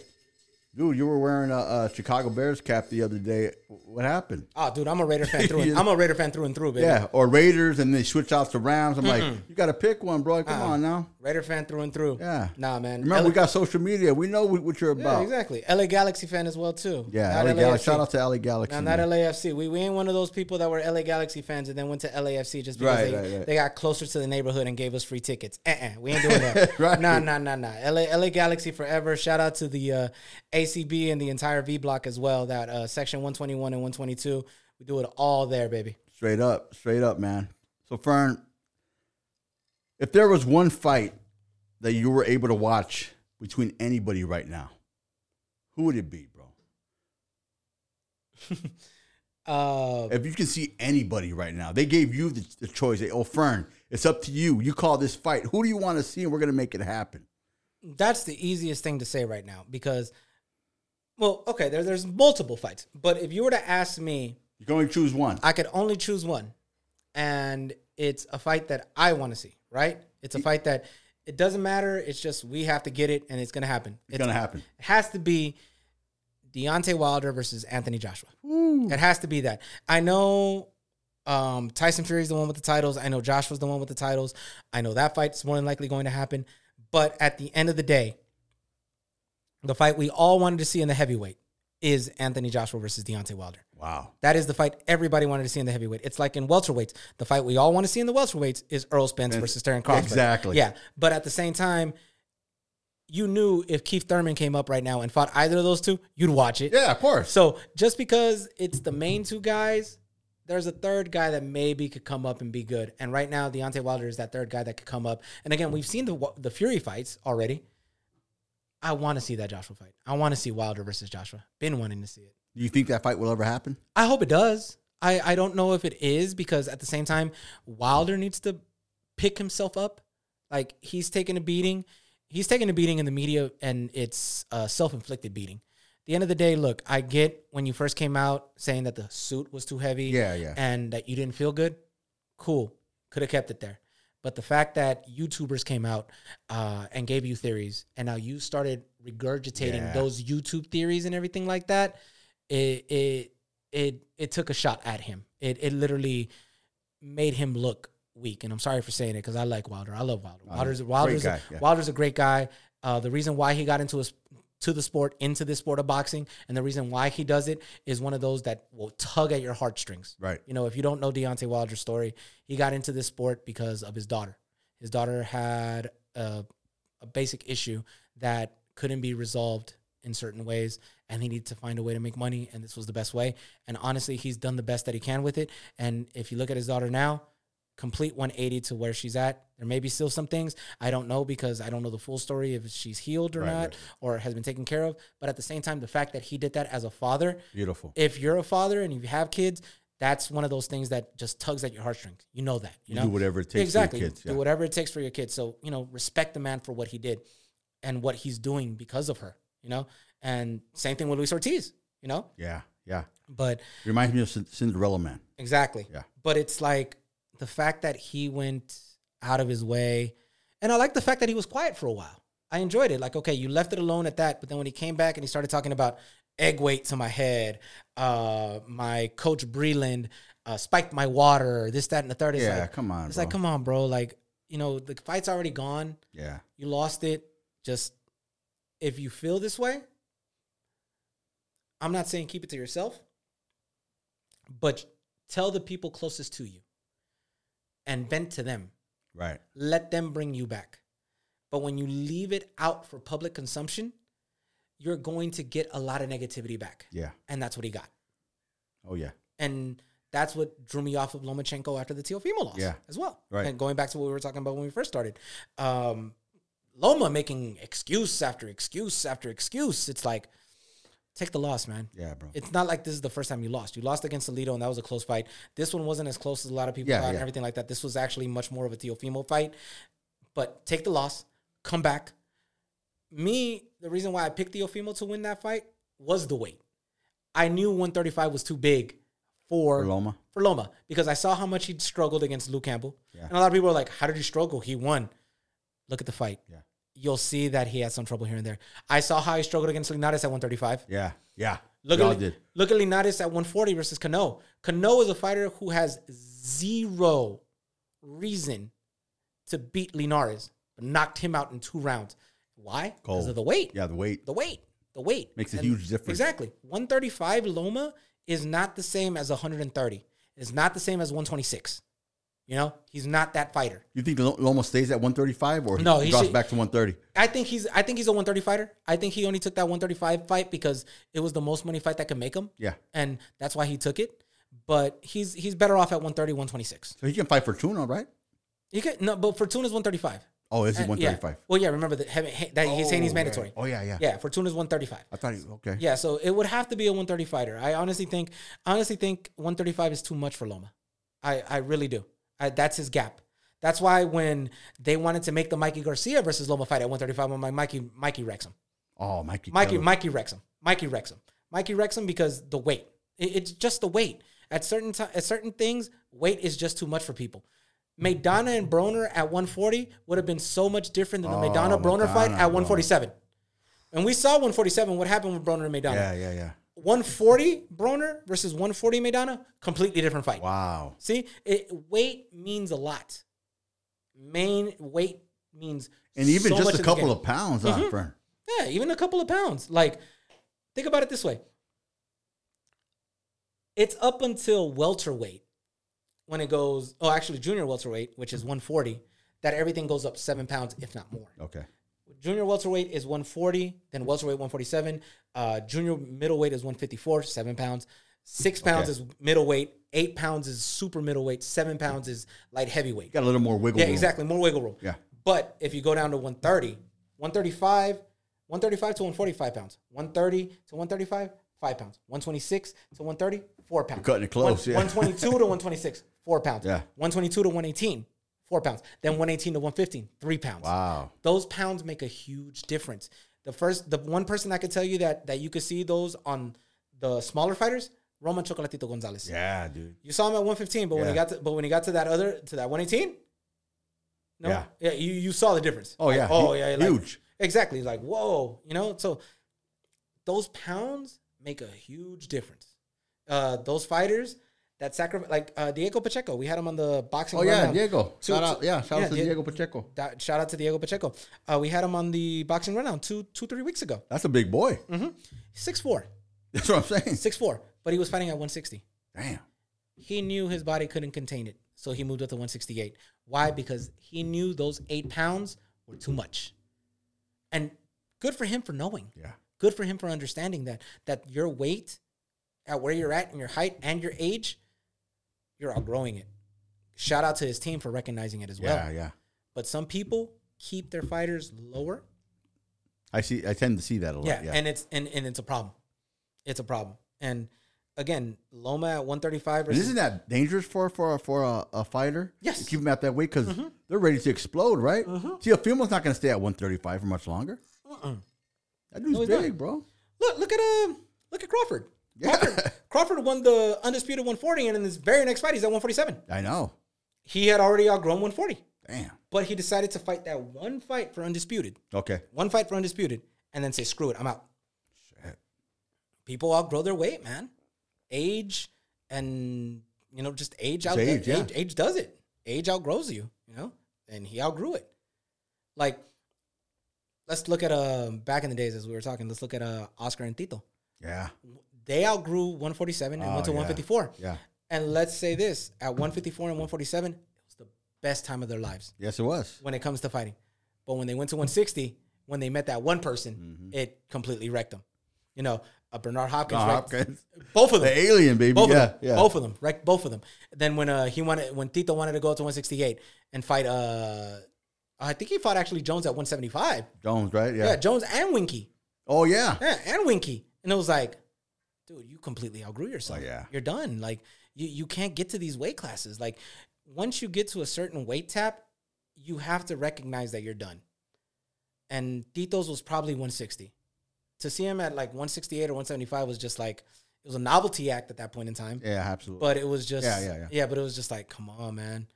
dude, you were wearing a, a Chicago Bears cap the other day. What happened? oh, dude, I'm a Raider fan through. and, I'm a Raider fan through and through, baby. Yeah, or Raiders, and they switch out to Rams. I'm like, you got to pick one, bro. Come on now. Raider fan through and through. Yeah. Nah, man. Remember, LA we got social media. We know what you're yeah, about. exactly. LA Galaxy fan as well too. Yeah, Not LA Galaxy. Shout out to LA Galaxy. Now, not LAFC. We, we ain't one of those people that were LA Galaxy fans and then went to LAFC just because Right, they, right, right. they got closer to the neighborhood and gave us free tickets. Uh-uh, we ain't doing that. Right. Nah, nah, nah, nah. LA, LA Galaxy forever. Shout out to the uh, ACB and the entire V block as well. That uh, section 121 and 122. We do it all there, baby. Straight up, straight up, man. So, Fern, if there was one fight that you were able to watch between anybody right now, who would it be, bro? Uh, If you can see anybody right now, they gave you the, the choice. They, oh, Fern, it's up to you. You call this fight. Who do you want to see? And we're gonna make it happen. that's the easiest thing to say right now because, well, okay, there, there's multiple fights. But if you were to ask me, You can only choose one. I could only choose one, and it's a fight that I want to see. Right? It's a fight that it doesn't matter. It's just we have to get it, and it's gonna happen. It's gonna happen. It has to be Deontay Wilder versus Anthony Joshua. It has to be that. I know um, Tyson Fury's the one with the titles. I know Joshua's the one with the titles. I know that fight's more than likely going to happen. But at the end of the day, the fight we all wanted to see in the heavyweight is Anthony Joshua versus Deontay Wilder. Wow. That is the fight everybody wanted to see in the heavyweight. It's like in welterweights. The fight we all want to see in the welterweights is Errol Spence versus Terence Crawford. Exactly. Yeah. But at the same time, you knew if Keith Thurman came up right now and fought either of those two, you'd watch it. Yeah, of course. So just because it's the main two guys, there's a third guy that maybe could come up and be good. And right now, Deontay Wilder is that third guy that could come up. And again, we've seen the the Fury fights already. I want to see that Joshua fight. I want to see Wilder versus Joshua. Been wanting to see it. Do you think that fight will ever happen? I hope it does. I, I don't know if it is because at the same time, Wilder needs to pick himself up. Like he's taking a beating. He's taking a beating in the media and it's a self inflicted beating. At the end of the day, look, I get when you first came out saying that the suit was too heavy Yeah, yeah. and that you didn't feel good. Cool. Could have kept it there. But the fact that YouTubers came out uh, and gave you theories, and now you started regurgitating Yeah. those YouTube theories and everything like that, it it it it took a shot at him. It it literally made him look weak. And I'm sorry for saying it because I like Wilder. I love Wilder. Wilder's Wilder's guy, a, yeah. Wilder's a great guy. Uh, the reason why he got into his to the sport, into this sport of boxing, and the reason why he does it is one of those that will tug at your heartstrings. Right. You know, if you don't know Deontay Wilder's story, he got into this sport because of his daughter. His daughter had a, a basic issue that couldn't be resolved in certain ways, and he needed to find a way to make money, and this was the best way. And honestly, he's done the best that he can with it. And if you look at his daughter now, complete 180 to where she's at. There may be still some things I don't know because I don't know the full story if she's healed or Right, not right. or has been taken care of. But at the same time, the fact that he did that as a father, Beautiful. if you're a father and you have kids, that's one of those things that just tugs at your heartstrings. You know that. You, You know? do whatever it takes exactly. for your kids. Do whatever it takes for your kids. So, you know, respect the man for what he did and what he's doing because of her, you know? And same thing with Luis Ortiz, you know? yeah, yeah. But Reminds me of Cinderella Man. Exactly. Yeah. But it's like the fact that he went out of his way. And I like the fact that he was quiet for a while. I enjoyed it. Like, okay, you left it alone at that. But then when he came back and he started talking about egg weight to my head, uh, my coach Breland uh, spiked my water, this, that, and the third. It's Yeah, like, come on, It's bro. like, come on, bro. Like, you know, the fight's already gone. Yeah. You lost it. Just if you feel this way, I'm not saying keep it to yourself, but tell the people closest to you and vent to them. Right. Let them bring you back. But when you leave it out for public consumption, you're going to get a lot of negativity back. Yeah. And that's what he got. Oh yeah. And that's what drew me off of Lomachenko after the Teofimo loss Yeah. as well. Right. And going back to what we were talking about when we first started. Um, Loma making excuse after excuse after excuse. It's like, take the loss, man. Yeah, bro. It's not like this is the first time you lost. You lost against Salido, and that was a close fight. This one wasn't as close as a lot of people Yeah, thought and everything like that. This was actually much more of a Teofimo fight. But take the loss, come back. Me, the reason why I picked Teofimo to win that fight was the weight. I knew 135 was too big for For Loma? for Loma because I saw how much he struggled against Luke Campbell. Yeah. And a lot of people are like, How did he struggle? He won. Look at the fight. Yeah. You'll see that he had some trouble here and there. I saw how he struggled against Linares at 135. Yeah. Yeah. Look at did. look at Linares at 140 versus Cano. Cano is a fighter who has zero reason to beat Linares, but knocked him out in two rounds. Why? Because of the weight. Yeah, the weight. The weight. The weight Makes a And- huge difference. Exactly. 135 Loma is not the same as 130. It's not the same as 126. You know, he's not that fighter. You think Lo- Loma stays at 135 or No, he drops should- back to 130? I think he's I think he's a 130 fighter. I think he only took that 135 fight because it was the most money fight that could make him. Yeah. And that's why he took it. But he's he's better off at 130, 126. So he can fight Fortuna, right? He could no, but Fortuna's 135. Oh, is he Uh, 135? Yeah. Well, yeah. Remember that he- that he's saying he's mandatory. Oh, yeah, yeah. Yeah, Fortuna's 135. I thought he, okay. Yeah, so it would have to be a 130 fighter. I honestly think, honestly think 135 is too much for Loma. I, I really do. I, that's his gap. That's why when they wanted to make the Mikey Garcia versus Loma fight at 135, I'm like, Mikey, Mikey wrecks him. Oh, Mikey. Mikey, Keller. Mikey wrecks him. Mikey wrecks him. Mikey wrecks him because the weight. It- it's just the weight. At certain ti- at certain things, weight is just too much for people. Maidana and Broner at 140 would have been so much different than the Oh, Maidana Broner fight at 147. And we saw 147. What happened with Broner and Maidana? Yeah, yeah, yeah. 140 Broner versus 140 Maidana, completely different fight. Wow. See, it, weight means a lot. Main weight means And even so just a couple of pounds, mm-hmm. huh, friend? Yeah, even a couple of pounds. Like, think about it this way. It's up until welterweight when it goes, oh, actually, junior welterweight, which is 140, that everything goes up seven pounds, if not more. Okay. Junior welterweight is 140, then welterweight 147. Uh, junior middleweight is 154, seven pounds. Six pounds Okay. is middleweight. Eight pounds is super middleweight. Seven pounds is light heavyweight. Got a little more wiggle Yeah, room. exactly. More wiggle room. Yeah. But if you go down to 130, 135, 135 to 145 pounds, 130 to 135, five pounds, 126 to 130, four pounds. cutting it close, One- yeah. 122 to 126, four pounds. Yeah. 122 to 118, four pounds. Then 118 to 115, three pounds. Wow. Those pounds make a huge difference. The first, the one person I could tell you that that you could see those on the smaller fighters, Roman Chocolatito Gonzalez. Yeah, dude. You saw him at 115, but when he got to but when he got to that other to that 118, no, Yeah. yeah, you, you saw the difference. Oh, Like, yeah. oh yeah, like- huge. exactly. Like whoa, you know. So those pounds make a huge difference. Uh, those fighters that sacrifice, like uh, Diego Pacheco, we had him on the boxing. Oh, yeah. Diego. Two- Shout out. Yeah, shout yeah, out to Die- Diego Pacheco. That, shout out to Diego Pacheco. Uh, we had him on the boxing rundown two, two, three weeks ago. That's a big boy. Six four, That's what I'm saying. six four, but he was fighting at 160. Damn. he knew his body couldn't contain it. So he moved up to 168. Why? Because he knew those eight pounds were too much. And good for him for knowing. Yeah. Good for him for understanding that that your weight at where you're at and your height and your age, you're outgrowing it. Shout out to his team for recognizing it as well. Yeah, yeah. But some people keep their fighters lower. I see. I tend to see that a lot. Yeah, Yeah. and it's and, and it's a problem. It's a problem. And again, Loma at 135 versus isn't that dangerous for for for a, a fighter? Yes. To keep him at that weight because they're ready to explode, right? Teofimo's not going to stay at 135 for much longer. That dude's he's big, not. bro. Look, look at um, look at Crawford. Yeah. Crawford, Crawford won the undisputed 140, and in his very next fight, he's at 147. I know. He had already outgrown 140, Damn. but he decided to fight that one fight for undisputed, Okay. one fight for undisputed, and then say, "Screw it, I'm out." Shit. People outgrow their weight, man. Age and you know, just age out. age, age, yeah. age does it. Age outgrows you, you know, and he outgrew it. Like, let's look at uh back in the days as we were talking. Let's look at uh Oscar and Tito. Yeah. They outgrew 147 and Oh, went to yeah. 154. Yeah. And let's say this at 154 and 147, it was the best time of their lives Yes, it was. when it comes to fighting. But when they went to 160, when they met that one person, it completely wrecked them. You know, uh, Bernard Hopkins, wrecked- Hopkins. both of them, The alien, baby. both yeah, of them, yeah. both of them, wrecked both of them. Then when uh he wanted when Tito wanted to go up to 168 and fight uh I think he fought actually Jones at 175. Jones, right? Yeah. Yeah, Jones and Winky. Oh yeah. Yeah, and Winky. And it was like, dude, you completely outgrew oh, yourself. Oh, yeah. You're done. Like you you can't get to these weight classes. Like once you get to a certain weight tap, you have to recognize that you're done. And Tito's was probably 160. To see him at like 168 or 175 was just like it was a novelty act at that point in time. Yeah, absolutely. But it was just Yeah, yeah, yeah. yeah but it was just like, come on, man.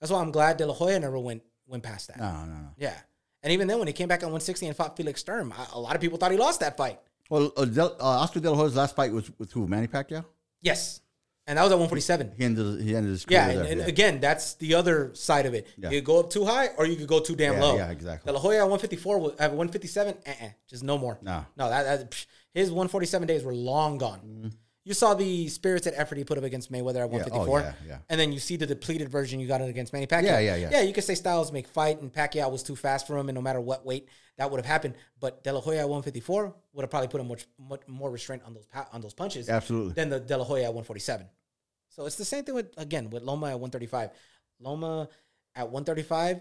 That's why I'm glad De La Hoya never went went past that. no, no, no. Yeah. And even then, when he came back at 160 and fought Felix Sturm, I, a lot of people thought he lost that fight. Well, uh, Del, uh, Oscar De La Hoya's last fight was with who? Manny Pacquiao. Yes. And that was at 147. He ended. He ended his career Yeah, and, there. and yeah. again, that's the other side of it. Yeah. You could go up too high, or you could go too damn Yeah, low. yeah, exactly. De La Hoya at 154, was- at 157, uh-uh, just no more. No. no, that, that his 147 days were long gone. You saw the spirited effort he put up against Mayweather at Mm-hmm. Yeah, oh, 154, yeah, yeah. and then you see the depleted version you got it against Manny Pacquiao. Yeah, yeah, yeah. Yeah, you could say Styles make fight, and Pacquiao was too fast for him, and no matter what weight that would have happened, but De La Hoya at 154 would have probably put him much, much more restraint on those on those punches Absolutely. than the De La Hoya at 147. So it's the same thing with again with Loma at 135. Loma at 135,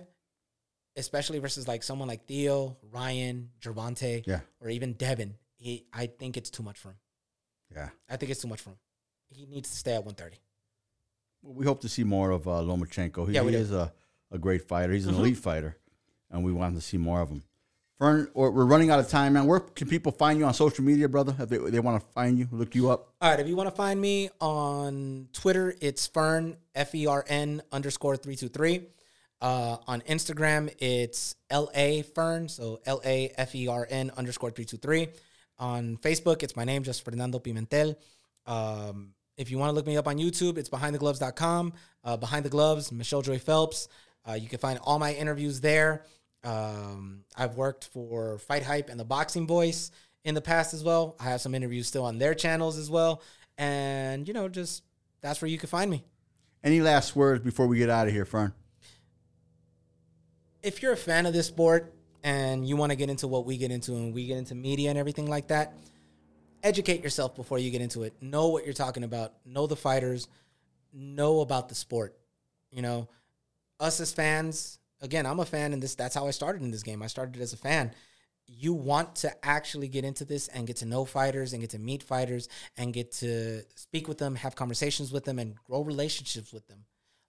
especially versus like someone like Theo, Ryan, Gervonta, Yeah. or even Devin. He, I think it's too much for him. Yeah. I think it's too much for him. He needs to stay at 130. Well, we hope to see more of uh, Lomachenko. He, Yeah, he is a, a great fighter. He's an elite fighter, and we want to see more of him. Fern, or- we're running out of time, man. Where can people find you on social media, brother? If they, they want to find you, look you up. All right, if you want to find me on Twitter, it's Fern F E R N underscore three two three. Uh, on Instagram, it's L A Fern, so L A F E R N underscore three two three. On Facebook, it's my name, just Fernando Pimentel. Um, if you want to look me up on YouTube, it's behindthegloves.com. Uh, Behind the Gloves, Michelle Joy Phelps. Uh, you can find all my interviews there. Um, I've worked for Fight Hype and the Boxing Voice in the past as well. I have some interviews still on their channels as well. And, you know, just that's where you can find me. Any last words before we get out of here, Fern? if you're a fan of this sport and you want to get into what we get into and we get into media and everything like that, educate yourself before you get into it. Know what you're talking about. Know the fighters. Know about the sport. You know, us as fans, again, I'm a fan and this that's how I started in this game. I started as a fan. You want to actually get into this and get to know fighters and get to meet fighters and get to speak with them, have conversations with them and grow relationships with them.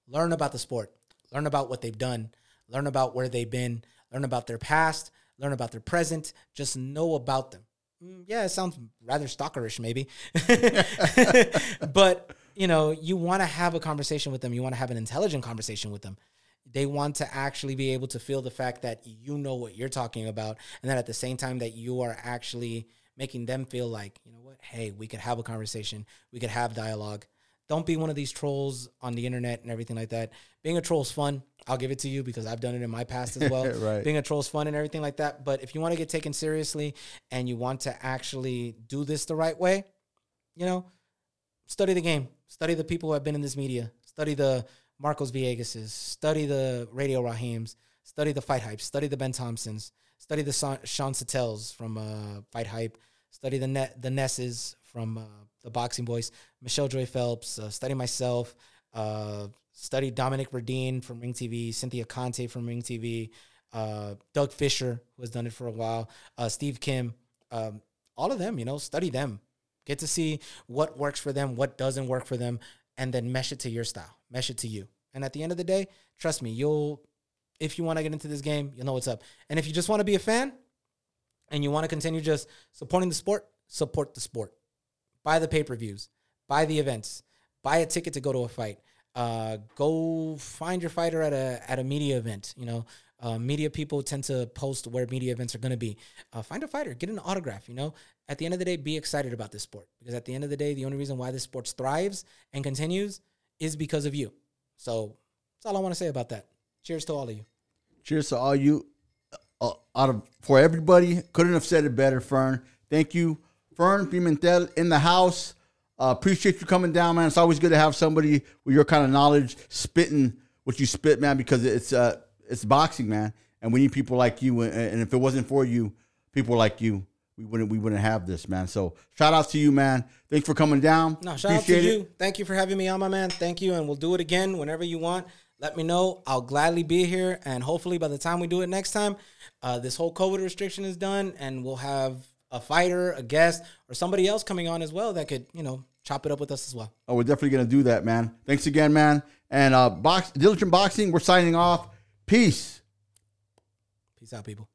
Learn about the sport. Learn about what they've done. Learn about where they've been. Learn about their past. Learn about their present. Just know about them. Mm, Yeah, it sounds rather stalkerish, maybe. but, you know, you want to have a conversation with them. You want to have an intelligent conversation with them. They want to actually be able to feel the fact that you know what you're talking about. And that at the same time, that you are actually making them feel like, you know what, hey, we could have a conversation. We could have dialogue. Don't be one of these trolls on the internet and everything like that. Being a troll's fun. I'll give it to you because I've done it in my past as well. Right. Being a troll's fun and everything like that. But if you want to get taken seriously and you want to actually do this the right way, you know, study the game. Study the people who have been in this media. Study the Marcos Villegases. Study the Radio Rahims. Study the Fight Hype. Study the Ben Thompsons. Study the Sean Sattels from uh, Fight Hype. Study the net the Nesses from uh, the Boxing Boys. Michelle Joy Phelps. Uh, study myself. Uh, study Dominic Verdine from Ring TV. Cynthia Conte from Ring TV. Uh, Doug Fischer, who has done it for a while. Uh, Steve Kim. Um, all of them, you know, study them. Get to see what works for them, what doesn't work for them, and then mesh it to your style, mesh it to you. And at the end of the day, trust me, you'll, if you want to get into this game, you'll know what's up. And if you just want to be a fan and you want to continue just supporting the sport, support the sport. Buy the pay per views, buy the events, buy a ticket to go to a fight. Uh, go find your fighter at a at a media event. You know, uh, media people tend to post where media events are going to be. Uh, find a fighter, get an autograph. You know, at the end of the day, be excited about this sport because at the end of the day, the only reason why this sport thrives and continues is because of you. So that's all I want to say about that. Cheers to all of you. Cheers to all you. Uh, out of for everybody, couldn't have said it better, Fern. Thank you, Fern Pimentel in the house. Uh, appreciate you coming down, man. It's always good to have somebody with your kind of knowledge spitting what you spit, man, because it's uh it's boxing, man. and we need people like you. And, and if it wasn't for you, people like you, we wouldn't we wouldn't have this, man. So shout out to you, man. Thanks for coming down. No, shout out to you. Thank you for having me on, my man. Thank you, and we'll do it again whenever you want. Let me know. I'll gladly be here, and hopefully by the time we do it next time, uh, this whole COVID restriction is done, and we'll have a fighter, a guest, or somebody else coming on as well that could, you know, chop it up with us as well. Oh, we're definitely gonna do that, man. Thanks again, man. And uh, box diligent boxing. We're signing off. Peace. Peace out, people.